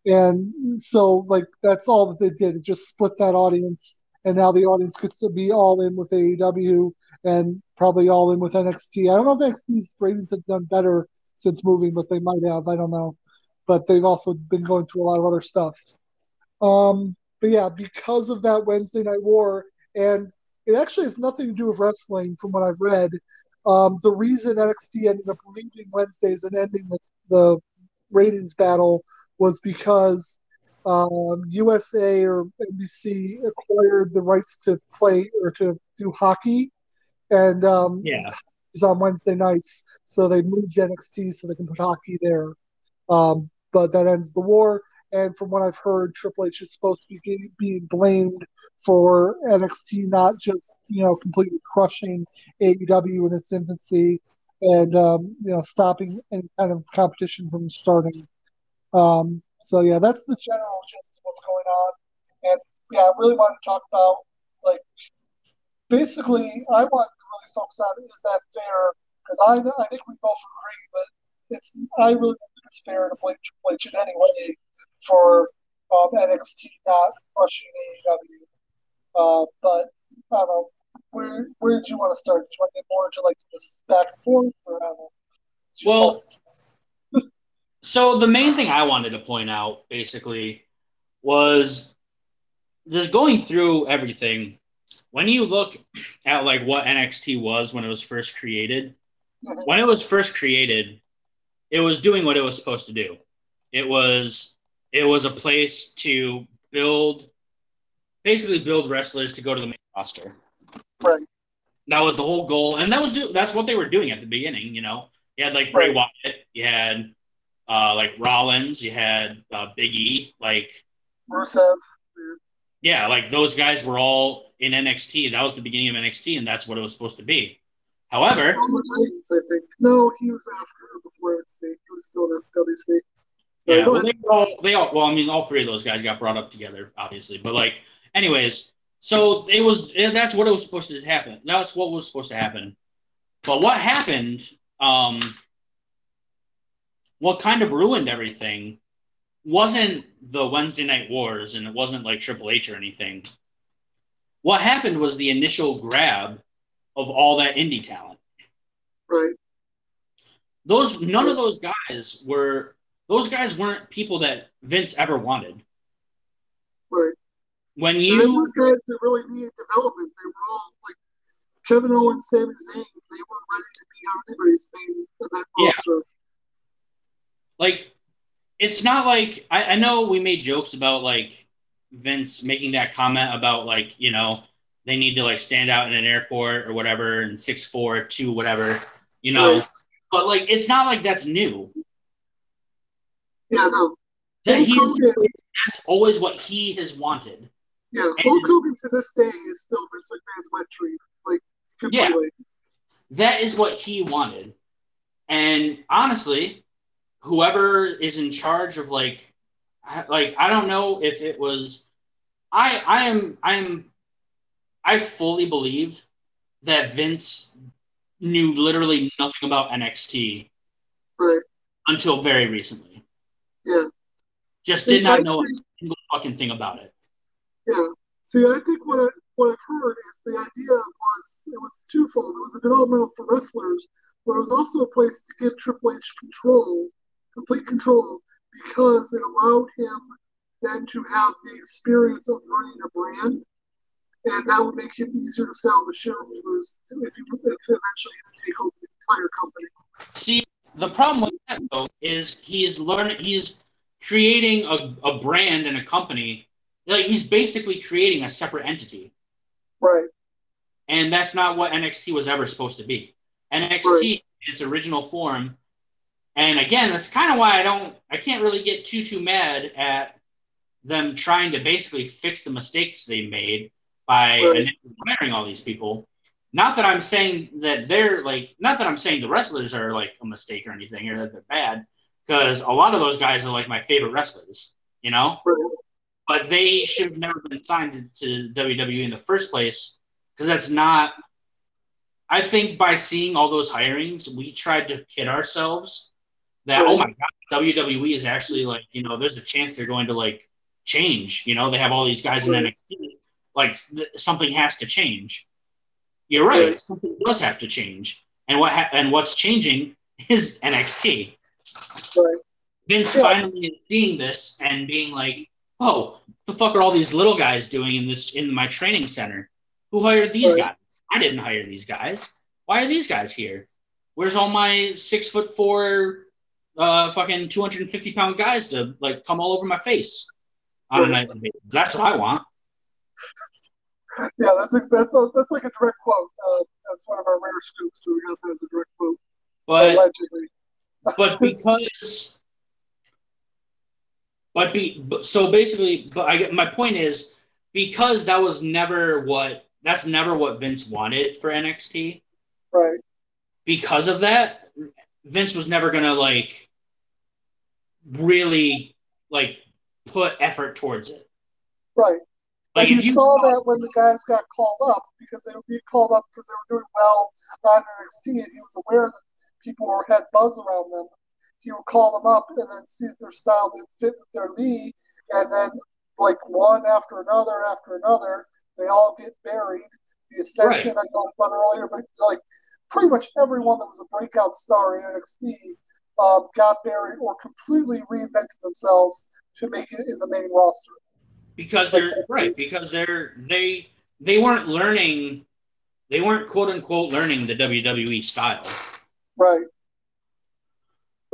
Speaker 2: And so, like, that's all that they did. It just split that audience. And now the audience could to be all in with AEW and probably all in with NXT. I don't know if NXT's ratings have done better since moving, but they might have. I don't know. But they've also been going through a lot of other stuff. Um, but yeah, because of that Wednesday Night War, and it actually has nothing to do with wrestling from what I've read. Um, the reason NXT ended up leaving Wednesdays and ending the, the ratings battle was because um, USA or NBC acquired the rights to play or to do hockey, and um,
Speaker 3: Yeah.
Speaker 2: is on Wednesday nights, so they moved NXT so they can put hockey there. Um, but that ends the war. And from what I've heard, Triple H is supposed to be being blamed for NXT not just you know completely crushing AEW in its infancy and um, you know stopping any kind of competition from starting. Um, so yeah, that's the general gist of what's going on. And yeah, I really want to talk about like basically I want to really focus on is that fair because I I think we both agree, but it's I really don't think it's fair to blame Triple H in any way for um, NXT not crushing AEW. Uh, but I don't know where where did you want to start? Do you want to get more into like this back and forth or I don't know?
Speaker 3: Well,
Speaker 2: just-
Speaker 3: So the main thing I wanted to point out basically was just going through everything. When you look at like what NXT was when it was first created, when it was first created, it was doing what it was supposed to do. It was it was a place to build basically build wrestlers to go to the main roster.
Speaker 2: Right.
Speaker 3: That was the whole goal, and that was do- that's what they were doing at the beginning. You know, you had like Bray. Wyatt, you had uh, like Rollins, you had uh, Big E, like
Speaker 2: Rusev.
Speaker 3: yeah, like those guys were all in NXT. That was the beginning of NXT, and that's what it was supposed to be. However,
Speaker 2: I think. No, he was after before NXT. He was still in SWC.
Speaker 3: Yeah, well, they all, they all, well, I mean, all three of those guys got brought up together, obviously. But like, anyways, so it was that's what it was supposed to happen. That's what was supposed to happen. But what happened? Um, what kind of ruined everything wasn't the Wednesday Night Wars, and it wasn't like Triple H or anything. What happened was the initial grab of all that indie talent.
Speaker 2: Right.
Speaker 3: Those none of those guys were those guys weren't people that Vince ever wanted.
Speaker 2: Right.
Speaker 3: when
Speaker 2: And they
Speaker 3: you
Speaker 2: were guys that really needed development. They were all like Kevin Owens, Sami Zayn. They were ready to be on anybody's main event
Speaker 3: Yeah. Like it's not like I, I know we made jokes about like Vince making that comment about like, you know, they need to like stand out in an airport or whatever and six four, two, whatever, you know.
Speaker 2: Right.
Speaker 3: But like it's not like that's new.
Speaker 2: Yeah, no.
Speaker 3: That he's that's always what he has wanted.
Speaker 2: yeah, Hulk Hogan to this day is still Vince McMahon's wet dream. Like completely.
Speaker 3: That is what he wanted. And honestly, whoever is in charge of like I- like I don't know if it was I I am I am I fully believe that Vince knew literally nothing about NXT
Speaker 2: Right.
Speaker 3: until very recently.
Speaker 2: Yeah.
Speaker 3: Just did not
Speaker 2: I
Speaker 3: know a single fucking thing about it.
Speaker 2: Yeah. See, I think what I what I've heard is the idea was it was twofold. It was a developmental for wrestlers, but it was also a place to give Triple H control, complete control, because it allowed him then to have the experience of running a brand, and that would make him easier to sell the shareholders if he if eventually he would take over the entire company.
Speaker 3: See, the problem with that though is he's learning he's creating a, a brand and a company. Like he's basically creating a separate entity.
Speaker 2: Right.
Speaker 3: And that's not what NXT was ever supposed to be. NXT
Speaker 2: Right.
Speaker 3: in its original form. And again, that's kind of why I don't I can't really get too too mad at them trying to basically fix the mistakes they made by
Speaker 2: Right.
Speaker 3: hiring all these people. Not that I'm saying that they're like not that I'm saying the wrestlers are like a mistake or anything or that they're bad because a lot of those guys are like my favorite wrestlers, you know?
Speaker 2: Right.
Speaker 3: But they should have never been signed to WWE in the first place because that's not. I think by seeing all those hirings, we tried to kid ourselves that oh my god, WWE is actually like you know there's a chance they're going to like change. You know they have all these guys in NXT, like th- something has to change. You're right, something does have to change, and what ha- and what's changing is NXT.
Speaker 2: Right.
Speaker 3: Vince
Speaker 2: Yeah.
Speaker 3: finally is seeing this and being like, "Oh, the fuck are all these little guys doing in this in my training center? Who hired these
Speaker 2: Right.
Speaker 3: guys? I didn't hire these guys. Why are these guys here? Where's all my six foot four, uh, fucking two hundred and fifty pound guys to like come all over my face on a
Speaker 2: Right.
Speaker 3: nightly? That's what I want."
Speaker 2: Yeah, that's a, that's a, that's like a direct quote. Uh, that's one of our rare scoops that we got as a direct quote.
Speaker 3: But
Speaker 2: allegedly.
Speaker 3: but because but be so basically but i get my point is because that was never what that's never what vince wanted for nxt
Speaker 2: Right.
Speaker 3: because of that vince was never gonna like really like put effort towards it
Speaker 2: Right.
Speaker 3: like
Speaker 2: and
Speaker 3: if
Speaker 2: you,
Speaker 3: you
Speaker 2: saw that when the guys got called up because they were being called up because they were doing well on NXT, and he was aware that people were had buzz around them. He would call them up and then see if their style didn't fit with their knee, and then like one after another after another, they all get buried. The Ascension I talked about earlier, but like pretty much everyone that was a breakout star in NXT um, got buried or completely reinvented themselves to make it in the main roster.
Speaker 3: because they're right because they're they they weren't learning they weren't quote unquote learning the wwe style
Speaker 2: Right.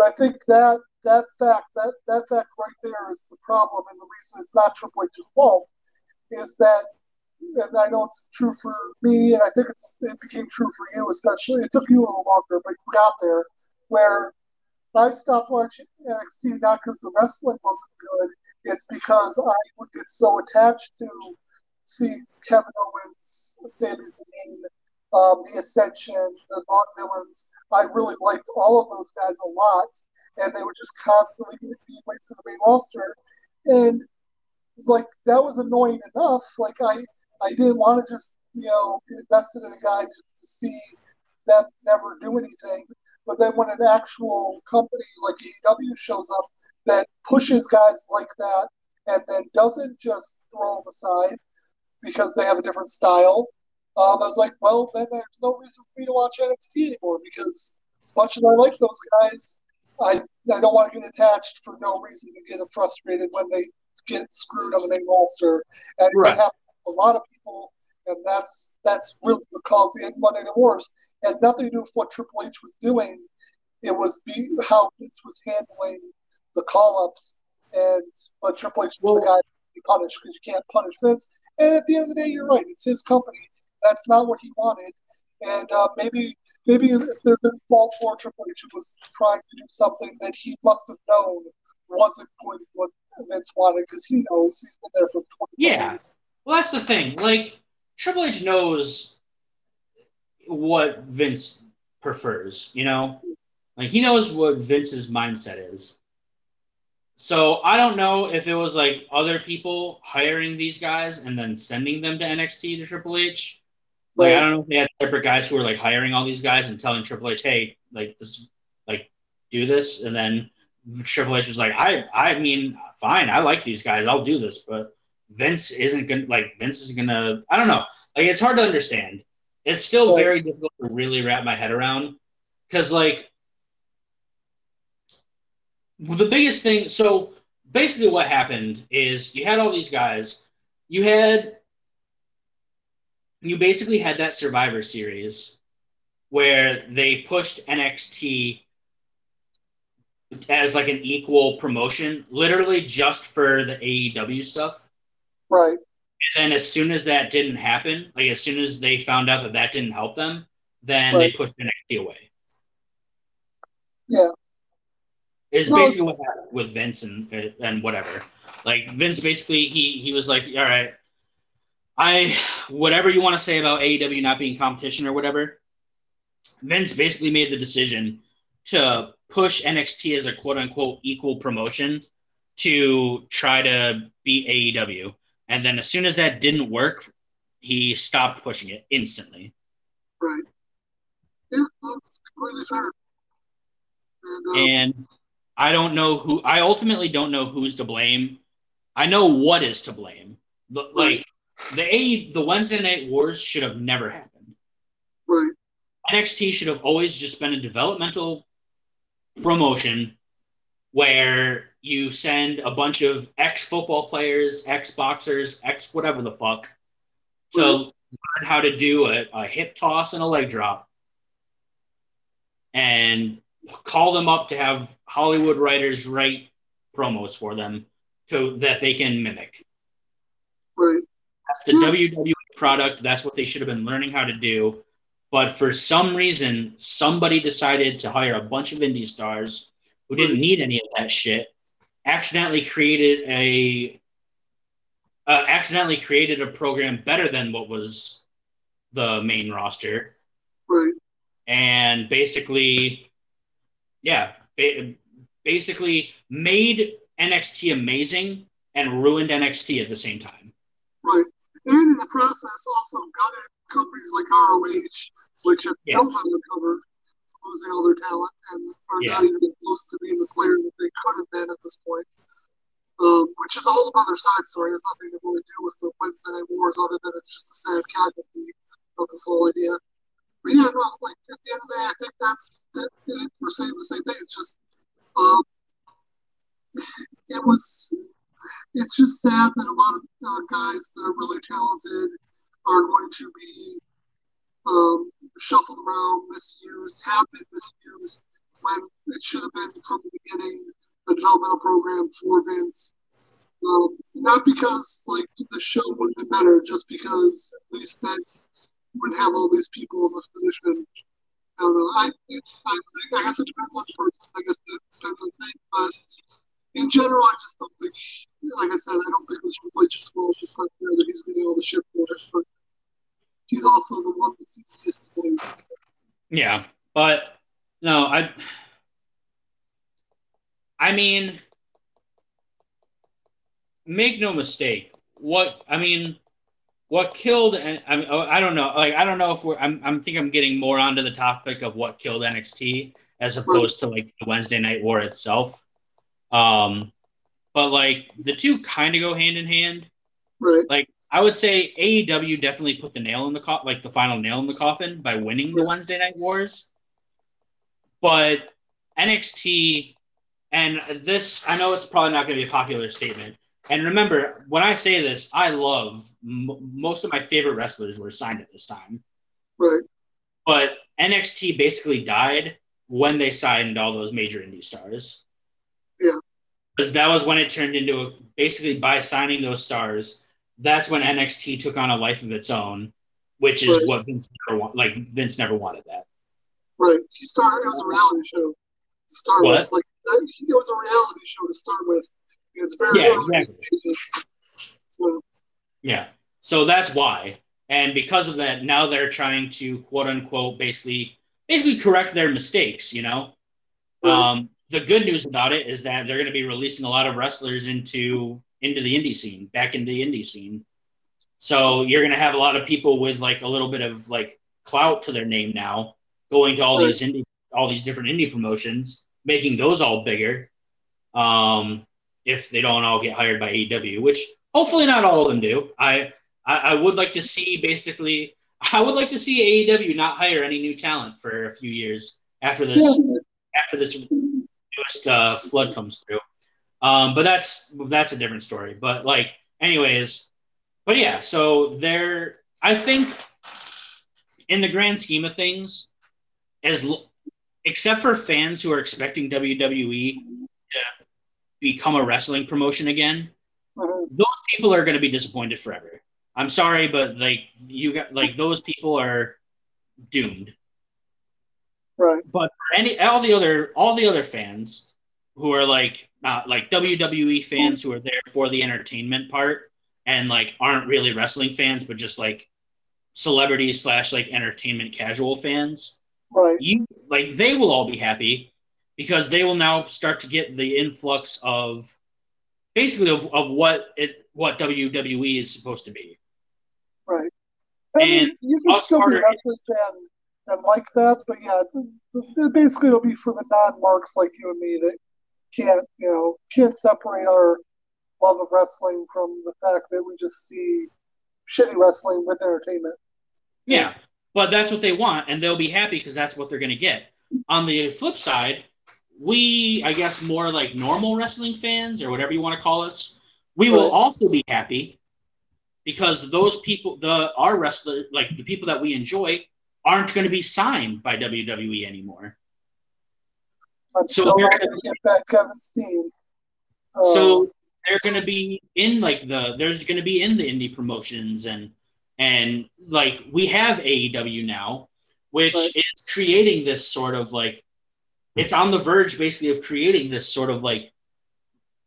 Speaker 2: I think that that fact that that fact right there is the problem, and the reason it's not Triple H's fault is that, and I know it's true for me, and I think it's it became true for you especially. It took you a little longer, but you got there. Where I stopped watching NXT not because the wrestling wasn't good, it's because I would get so attached to see Kevin Owens, Sami Zayn, um, the Ascension, the Vaught Villains. I really liked all of those guys a lot, and they were just constantly getting weights in the main roster, and like that was annoying enough. Like I, I didn't want to just you know be invested in a guy just to see them never do anything. But then when an actual company like AEW shows up that pushes guys like that and then doesn't just throw them aside because they have a different style, um, I was like, well, then there's no reason for me to watch NXT anymore because as much as I like those guys, I I don't want to get attached for no reason to get frustrated when they get screwed on the main roster, and
Speaker 3: Right.
Speaker 2: a lot of people, and that's that's really what caused the Monday Night Wars. It had nothing to do with what Triple H was doing. It was be, how Vince was handling the call ups, and but Triple H was the guy to be punished because you can't punish Vince. And at the end of the day, you're right; it's his company. That's not what he wanted, and uh, maybe maybe if there's been fault for Triple H, was trying to do something that he must have known wasn't going to what Vince wanted because he knows he's been there for 20
Speaker 3: Yeah.
Speaker 2: years.
Speaker 3: Well, that's the thing. Like Triple H knows what Vince prefers, you know? Like he knows what Vince's mindset is. So I don't know if it was like other people hiring these guys and then sending them to NXT to Triple H. Like I don't know if they had separate guys who were like hiring all these guys and telling Triple H, "Hey, like this, like do this," and then Triple H was like, "I, I mean, fine, I like these guys, I'll do this," but Vince isn't gonna like Vince is gonna. I don't know. Like it's hard to understand. It's still very difficult to really wrap my head around because like the biggest thing. So basically, what happened is you had all these guys. You had you basically had that Survivor Series where they pushed NXT as like an equal promotion, literally just for the AEW stuff.
Speaker 2: Right.
Speaker 3: And then as soon as that didn't happen, like as soon as they found out that that didn't help them, then they pushed NXT away.
Speaker 2: Yeah.
Speaker 3: Is
Speaker 2: No.
Speaker 3: basically what happened with Vince and uh, and whatever. Like Vince basically he he was like, all right, I whatever you want to say about AEW not being competition or whatever. Vince basically made the decision to push NXT as a quote unquote equal promotion to try to beat AEW. And then as soon as that didn't work, he stopped pushing it instantly.
Speaker 2: Right. Yeah, that's completely fair. And, um,
Speaker 3: And I don't know who I ultimately don't know who's to blame. I know what is to blame. The, like the A the Wednesday night wars should have never happened.
Speaker 2: right.
Speaker 3: NXT should have always just been a developmental promotion where you send a bunch of ex football players, ex boxers, ex whatever the fuck to
Speaker 2: Right.
Speaker 3: learn how to do a, a hip toss and a leg drop and call them up to have Hollywood writers write promos for them to that they can mimic.
Speaker 2: Right.
Speaker 3: That's the WWE product. That's what they should have been learning how to do. But for some reason, somebody decided to hire a bunch of indie stars who didn't need any of that shit. Accidentally created a uh, accidentally created a program better than what was the main roster,
Speaker 2: Right.
Speaker 3: and basically, yeah, ba- basically made NXT amazing and ruined NXT at the same time.
Speaker 2: Right. And in the process, also gutted companies like ROH, which have
Speaker 3: Yeah.
Speaker 2: don't have recovered from losing all their talent and are
Speaker 3: Yeah.
Speaker 2: not even close to being the player that they could have been at this point. Um, which is a whole other side story. It has nothing to really do with the Wednesday Night Wars, other than it's just a sad casualty of this whole idea. But yeah, no, like at the end of the day, I think that's that's it. We're saying the same thing. It's just um, it was it's just sad that a lot of uh, guys that are really talented are going to be um, shuffled around, misused, been misused when it should have been from the beginning a developmental program for Vince. Um, not because like the show wouldn't have been better, just because at least then would have all these people in this position. I don't know. I, I, I guess it depends on the person. I guess it depends on the thing, but in general, I just don't think. Like I said, I don't think was Triple H's fault. It's not fair that he's getting all the shit for it, but he's also the one that's easiest to blame.
Speaker 3: Yeah, but no, I. I mean, make no mistake. What I mean, what killed and I mean, oh, I don't know. Like I don't know if we're. I'm. I'm think I'm getting more onto the topic of what killed NXT as opposed to like the Wednesday Night War itself. Um, but like the two kind of go hand in hand.
Speaker 2: Right.
Speaker 3: Like I would say AEW definitely put the nail in the co- like the final nail in the coffin by winning the Wednesday Night Wars. But NXT and this I know it's probably not going to be a popular statement. And remember, when I say this, I love m- most of my favorite wrestlers were signed at this time.
Speaker 2: Right.
Speaker 3: But NXT basically died when they signed all those major indie stars.
Speaker 2: Yeah.
Speaker 3: Because that was when it turned into a, basically by signing those stars, that's when NXT took on a life of its own, which is
Speaker 2: Right.
Speaker 3: what Vince never want, like Vince never wanted that.
Speaker 2: Right. He started. It was a reality show to start
Speaker 3: What?
Speaker 2: with. Like it was a reality show to start with. It's very
Speaker 3: Yeah, exactly.
Speaker 2: So
Speaker 3: Yeah. So that's why. And because of that, now they're trying to quote unquote basically basically correct their mistakes, you know?
Speaker 2: Right.
Speaker 3: Um, the good news about it is that they're gonna be releasing a lot of wrestlers into into the indie scene, back into the indie scene. So you're gonna have a lot of people with like a little bit of like clout to their name now, going to all
Speaker 2: Right.
Speaker 3: these indie all these different indie promotions, making those all bigger. Um, if they don't all get hired by AEW, which hopefully not all of them do. I, I I would like to see basically [laughs] I would like to see AEW not hire any new talent for a few years after this
Speaker 2: yeah,
Speaker 3: after this newest uh, flood comes through. Um, but that's that's a different story. But like, anyways, but yeah. So there, I think, in the grand scheme of things, as except for fans who are expecting WWE to become a wrestling promotion again,
Speaker 2: uh,
Speaker 3: those people are going to be disappointed forever. I'm sorry, but like you got like those people are doomed
Speaker 2: right.
Speaker 3: but for any all the other all the other fans who are like not like WWE fans who are there for the entertainment part and like aren't really wrestling fans but just like celebrity slash like entertainment casual fans
Speaker 2: Right.
Speaker 3: you like they will all be happy because they will now start to get the influx of basically of, of what it what WWE is supposed to be
Speaker 2: Right. I mean,
Speaker 3: And
Speaker 2: you can still be wrestling fan and like that, but yeah, basically it'll be for the non-marks like you and me that can't, you know, can't separate our love of wrestling from the fact that we just see shitty wrestling with entertainment.
Speaker 3: Yeah, but that's what they want, and they'll be happy because that's what they're going to get. On the flip side, we, I guess, more like normal wrestling fans or whatever you want to call us, we will also be happy because those people, the our wrestler, like the people that we enjoy, aren't going to be signed by WWE anymore. So they're gonna-
Speaker 2: get back Kevin Steen. Uh,
Speaker 3: so they're going to be in like the there's going to be in the indie promotions and and like we have AEW now which
Speaker 2: Right.
Speaker 3: is creating this sort of like it's on the verge basically of creating this sort of like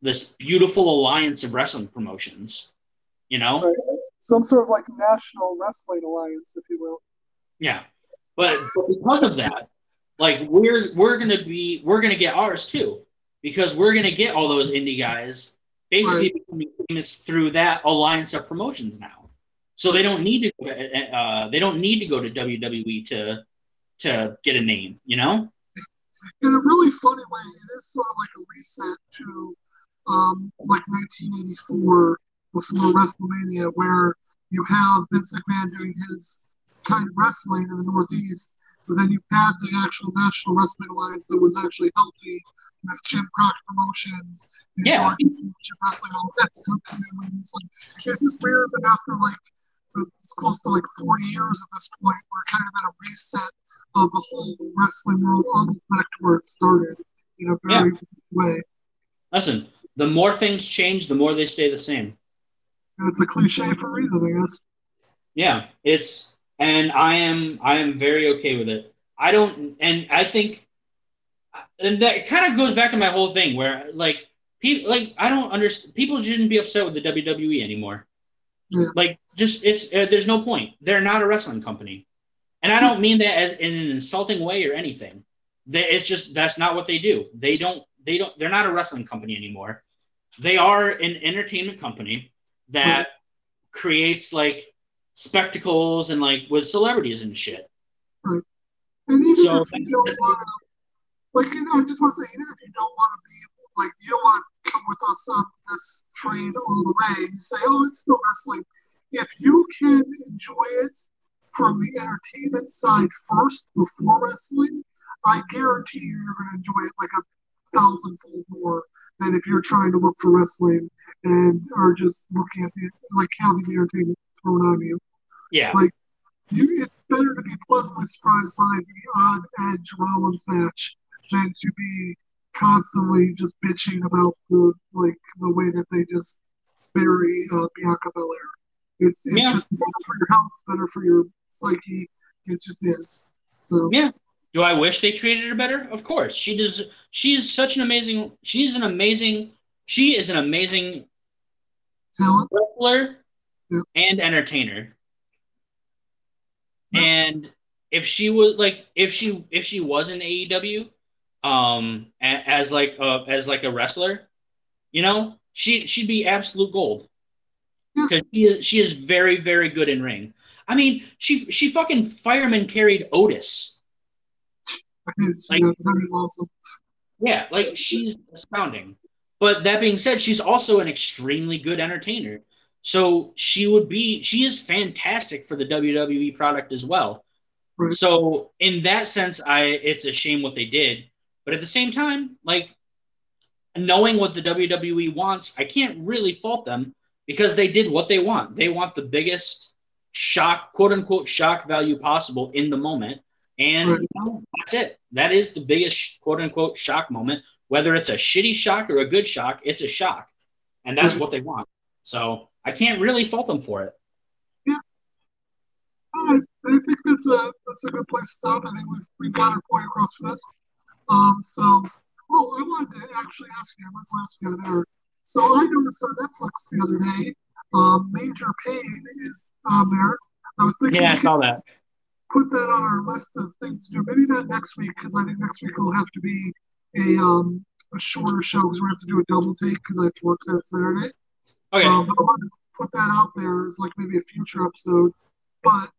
Speaker 3: this beautiful alliance of wrestling promotions you know
Speaker 2: Right. some sort of like national wrestling alliance, if you will.
Speaker 3: yeah but, but because of that like we're we're gonna be we're gonna get ours too because we're gonna get all those indie guys basically becoming famous through that alliance of promotions now. So they don't need to go to, uh, they don't need to go to WWE to to get a name you know?
Speaker 2: In a really funny way, it is sort of like a reset to um, like 1984 before WrestleMania, where you have Vince McMahon doing his kind of wrestling in the Northeast, but then you had the actual National Wrestling Alliance that was actually healthy with Jim Crockett Promotions, and
Speaker 3: Yeah.
Speaker 2: Wrestling, all that stuff. And then it's like it's just weird that after like it's close to like 40 years at this point, we're kind of in a reset of the whole wrestling world almost back to where it started in a very good way.
Speaker 3: listen the more things change the more they stay the same
Speaker 2: And it's a cliche for a reason, I guess.
Speaker 3: Yeah, it's and I am I am very okay with it. I don't and I think and that kind of goes back to my whole thing where like people like I don't understand people shouldn't be upset with the WWE anymore.
Speaker 2: Yeah.
Speaker 3: Like just it's uh, there's no point. They're not a wrestling company. And I don't mean that as in an insulting way or anything. They, it's just that's not what they do. They don't they don't they're not a wrestling company anymore. They are an entertainment company that creates like spectacles and like with celebrities and shit.
Speaker 2: And even
Speaker 3: So-
Speaker 2: if you don't want to, like, you know, I just want to say, even if you don't want to be, like, you don't want to come with us on this train all the way, and you say, oh, it's still wrestling. If you can enjoy it from the entertainment side first before wrestling, I guarantee you you're going to enjoy it like a,
Speaker 1: thousandfold more than if you're trying to look for wrestling and are just looking at the like having the entertainment thrown on you.
Speaker 3: Yeah.
Speaker 1: Like you, it's better to be pleasantly surprised by the odd Edge Rollins match than to be constantly just bitching about the like the way that they just bury uh, Bianca Belair. It's it's
Speaker 3: Yeah.
Speaker 1: just better for your health, better for your psyche. It just is. So
Speaker 3: Yeah. Do I wish they treated her better? Of course. She does she is such an amazing she's an amazing she is an amazing
Speaker 1: talent.
Speaker 3: wrestler
Speaker 1: Yeah.
Speaker 3: and entertainer. And if she was like if she if she was in AEW um as like a, as like a wrestler, you know, she she'd be absolute gold. Cuz she is she is very very good in ring. I mean, she she fucking fireman carried Otis. Like-
Speaker 1: yeah, that is awesome.
Speaker 3: Yeah, like she's astounding. But that being said, she's also an extremely good entertainer. So she would be she is fantastic for the WWE product as well.
Speaker 1: Right.
Speaker 3: So in that sense, I it's a shame what they did. But at the same time, like knowing what the WWE wants, I can't really fault them because they did what they want. They want the biggest shock, quote unquote, shock value possible in the moment. And
Speaker 1: Right.
Speaker 3: you know, that's it. That is the biggest quote unquote shock moment. Whether it's a shitty shock or a good shock, it's a shock. And that's
Speaker 1: Right.
Speaker 3: what they want. So I can't really fault them for it.
Speaker 1: All right, I think that's a that's a good place to stop. I think we've, we've got our point across for this. Um, so, well, I wanted to actually ask you. I was last you there. So I noticed on Netflix the other day, um, Major Payne is on there. I was thinking
Speaker 3: Yeah, I saw that.
Speaker 1: put that on our list of things to do. Maybe not next week because I think next week will have to be a um a shorter show because we're gonna have to do a double take because I have to work that Saturday.
Speaker 3: Okay.
Speaker 1: Um, I wanted to put that out there as like maybe a future episode. But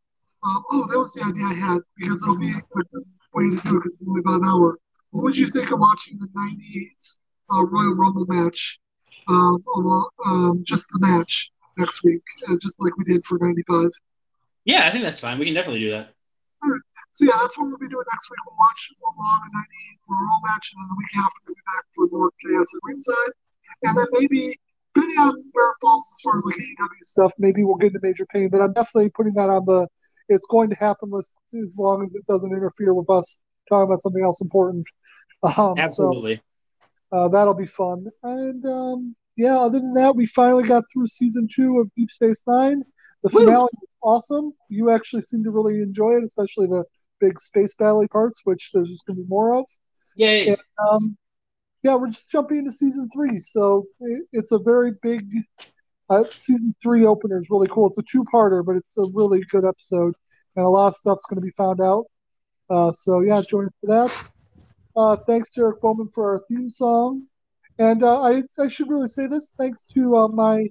Speaker 1: um, oh, that was the idea I had because it'll be a good way to do it because it's only about an hour. What would you think of watching the '98 uh, Royal Rumble match? Um, um, just the match next week, uh, just like we did for '95.
Speaker 3: yeah, I think that's fine. We can definitely do that.
Speaker 1: So yeah, that's what we'll be doing next week. We'll watch one long and '98 Royal match, and then the week after we'll be back for more chaos at ringside, and then maybe depending on where it falls as far as like AEW
Speaker 2: stuff. Maybe we'll get into Major Payne, but I'm definitely putting that on the. It's going to happen as, as long as it doesn't interfere with us talking about something else important. Um,
Speaker 3: Absolutely.
Speaker 2: So uh, that'll be fun. And um, yeah, other than that, we finally got through season two of Deep Space Nine. The
Speaker 3: Woo!
Speaker 2: finale was awesome. You actually seem to really enjoy it, especially the big space battle parts, which there's just going to be more of.
Speaker 3: Yay.
Speaker 2: Yeah. Um, yeah, we're just jumping into season three, so it, it's a very big uh, season three opener is really cool. It's a two-parter, but it's a really good episode, and a lot of stuff's going to be found out. Uh, so yeah, join us for that. Uh, thanks to Eric Bowman for our theme song, and uh, I I should really say this. Thanks to uh, my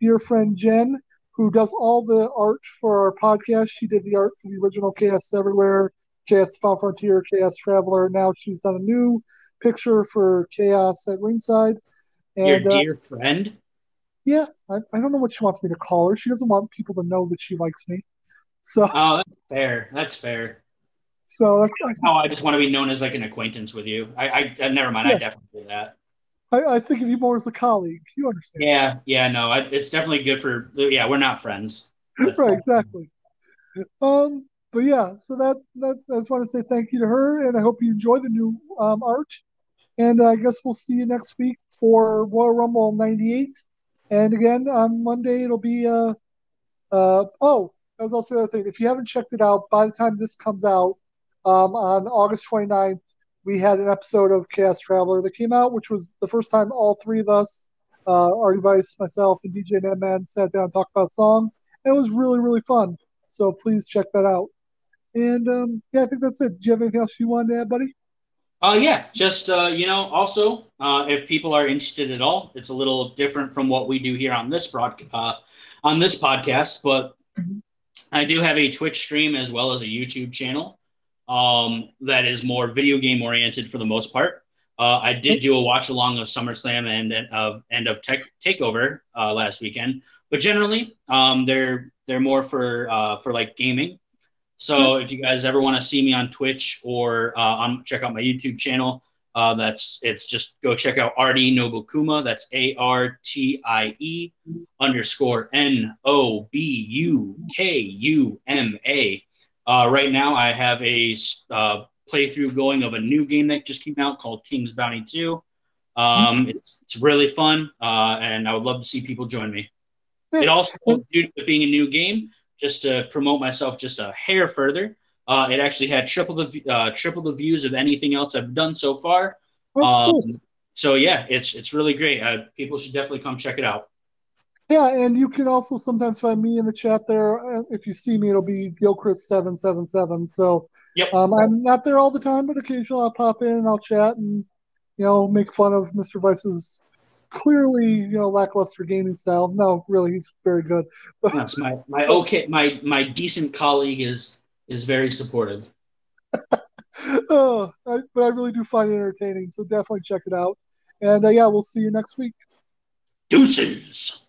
Speaker 2: dear friend Jen, who does all the art for our podcast. She did the art for the original Chaos Everywhere, Chaos Final Frontier, Chaos Traveler. Now she's done a new picture for Chaos at Ringside.
Speaker 3: Your
Speaker 2: And uh,
Speaker 3: dear friend.
Speaker 2: yeah, I, I don't know what she wants me to call her. She doesn't want people to know that she likes me. So,
Speaker 3: Oh, that's fair. That's fair.
Speaker 2: so that's,
Speaker 3: Oh, I just want to be known as like an acquaintance with you. I, I, uh, never mind. I definitely do that.
Speaker 2: I, I think of you more as a colleague. You understand?
Speaker 3: Yeah, yeah, no, I, it's definitely good for. Yeah, we're not friends. [laughs] That's-
Speaker 2: right, exactly. Um, but yeah, so that, that I just want to say thank you to her, and I hope you enjoy the new um, art. And I guess we'll see you next week for Royal Rumble '98. And again, on Monday it'll be uh, uh oh, that was also the other thing. If you haven't checked it out, by the time this comes out, um, on August 29th, we had an episode of Chaos Traveler that came out, which was the first time all three of us, uh, Artie Vice, myself, and DJ Netman sat down and talked about a song. And it was really, really fun. So please check that out. And um, yeah, I think that's it. Did you have anything else you wanted to add, buddy?
Speaker 3: Uh, yeah, just uh, you know, also, uh, if people are interested at all, it's a little different from what we do here on this broad, uh, on this podcast. But
Speaker 2: Mhm.
Speaker 3: I do have a Twitch stream as well as a YouTube channel um, that is more video game oriented for the most part. Uh, I did do a watch along of SummerSlam and and of and of Tech Takeover uh, last weekend, but generally, um, they're they're more for uh, for like gaming. So if you guys ever want to see me on Twitch or uh, on check out my YouTube channel, Uh, that's it's just go check out Artie Nobukuma. That's A R T I E underscore N O B U K U M A. Uh, right now, I have a uh, playthrough going of a new game that just came out called King's Bounty 2. Um, it's, it's really fun, uh, and I would love to see people join me. It also, due to being a new game, just to promote myself just a hair further, uh, it actually had triple the uh, triple the views of anything else I've done so far. Um, cool. So yeah, it's it's really great. Uh, people should definitely come check it out.
Speaker 2: Yeah, and you can also sometimes find me in the chat there. Uh, if you see me, it'll be Gilchrist seven seven seven. So
Speaker 3: yep.
Speaker 2: um, I'm not there all the time, but occasionally I'll pop in and I'll chat and you know make fun of Mr. Vice's clearly you know lackluster gaming style. No, really, he's very good. [laughs]
Speaker 3: my my okay, my my decent colleague is is very supportive. [laughs]
Speaker 2: oh, I, but I really do find it entertaining, so definitely check it out. And uh, yeah, we'll see you next week.
Speaker 3: Deuces.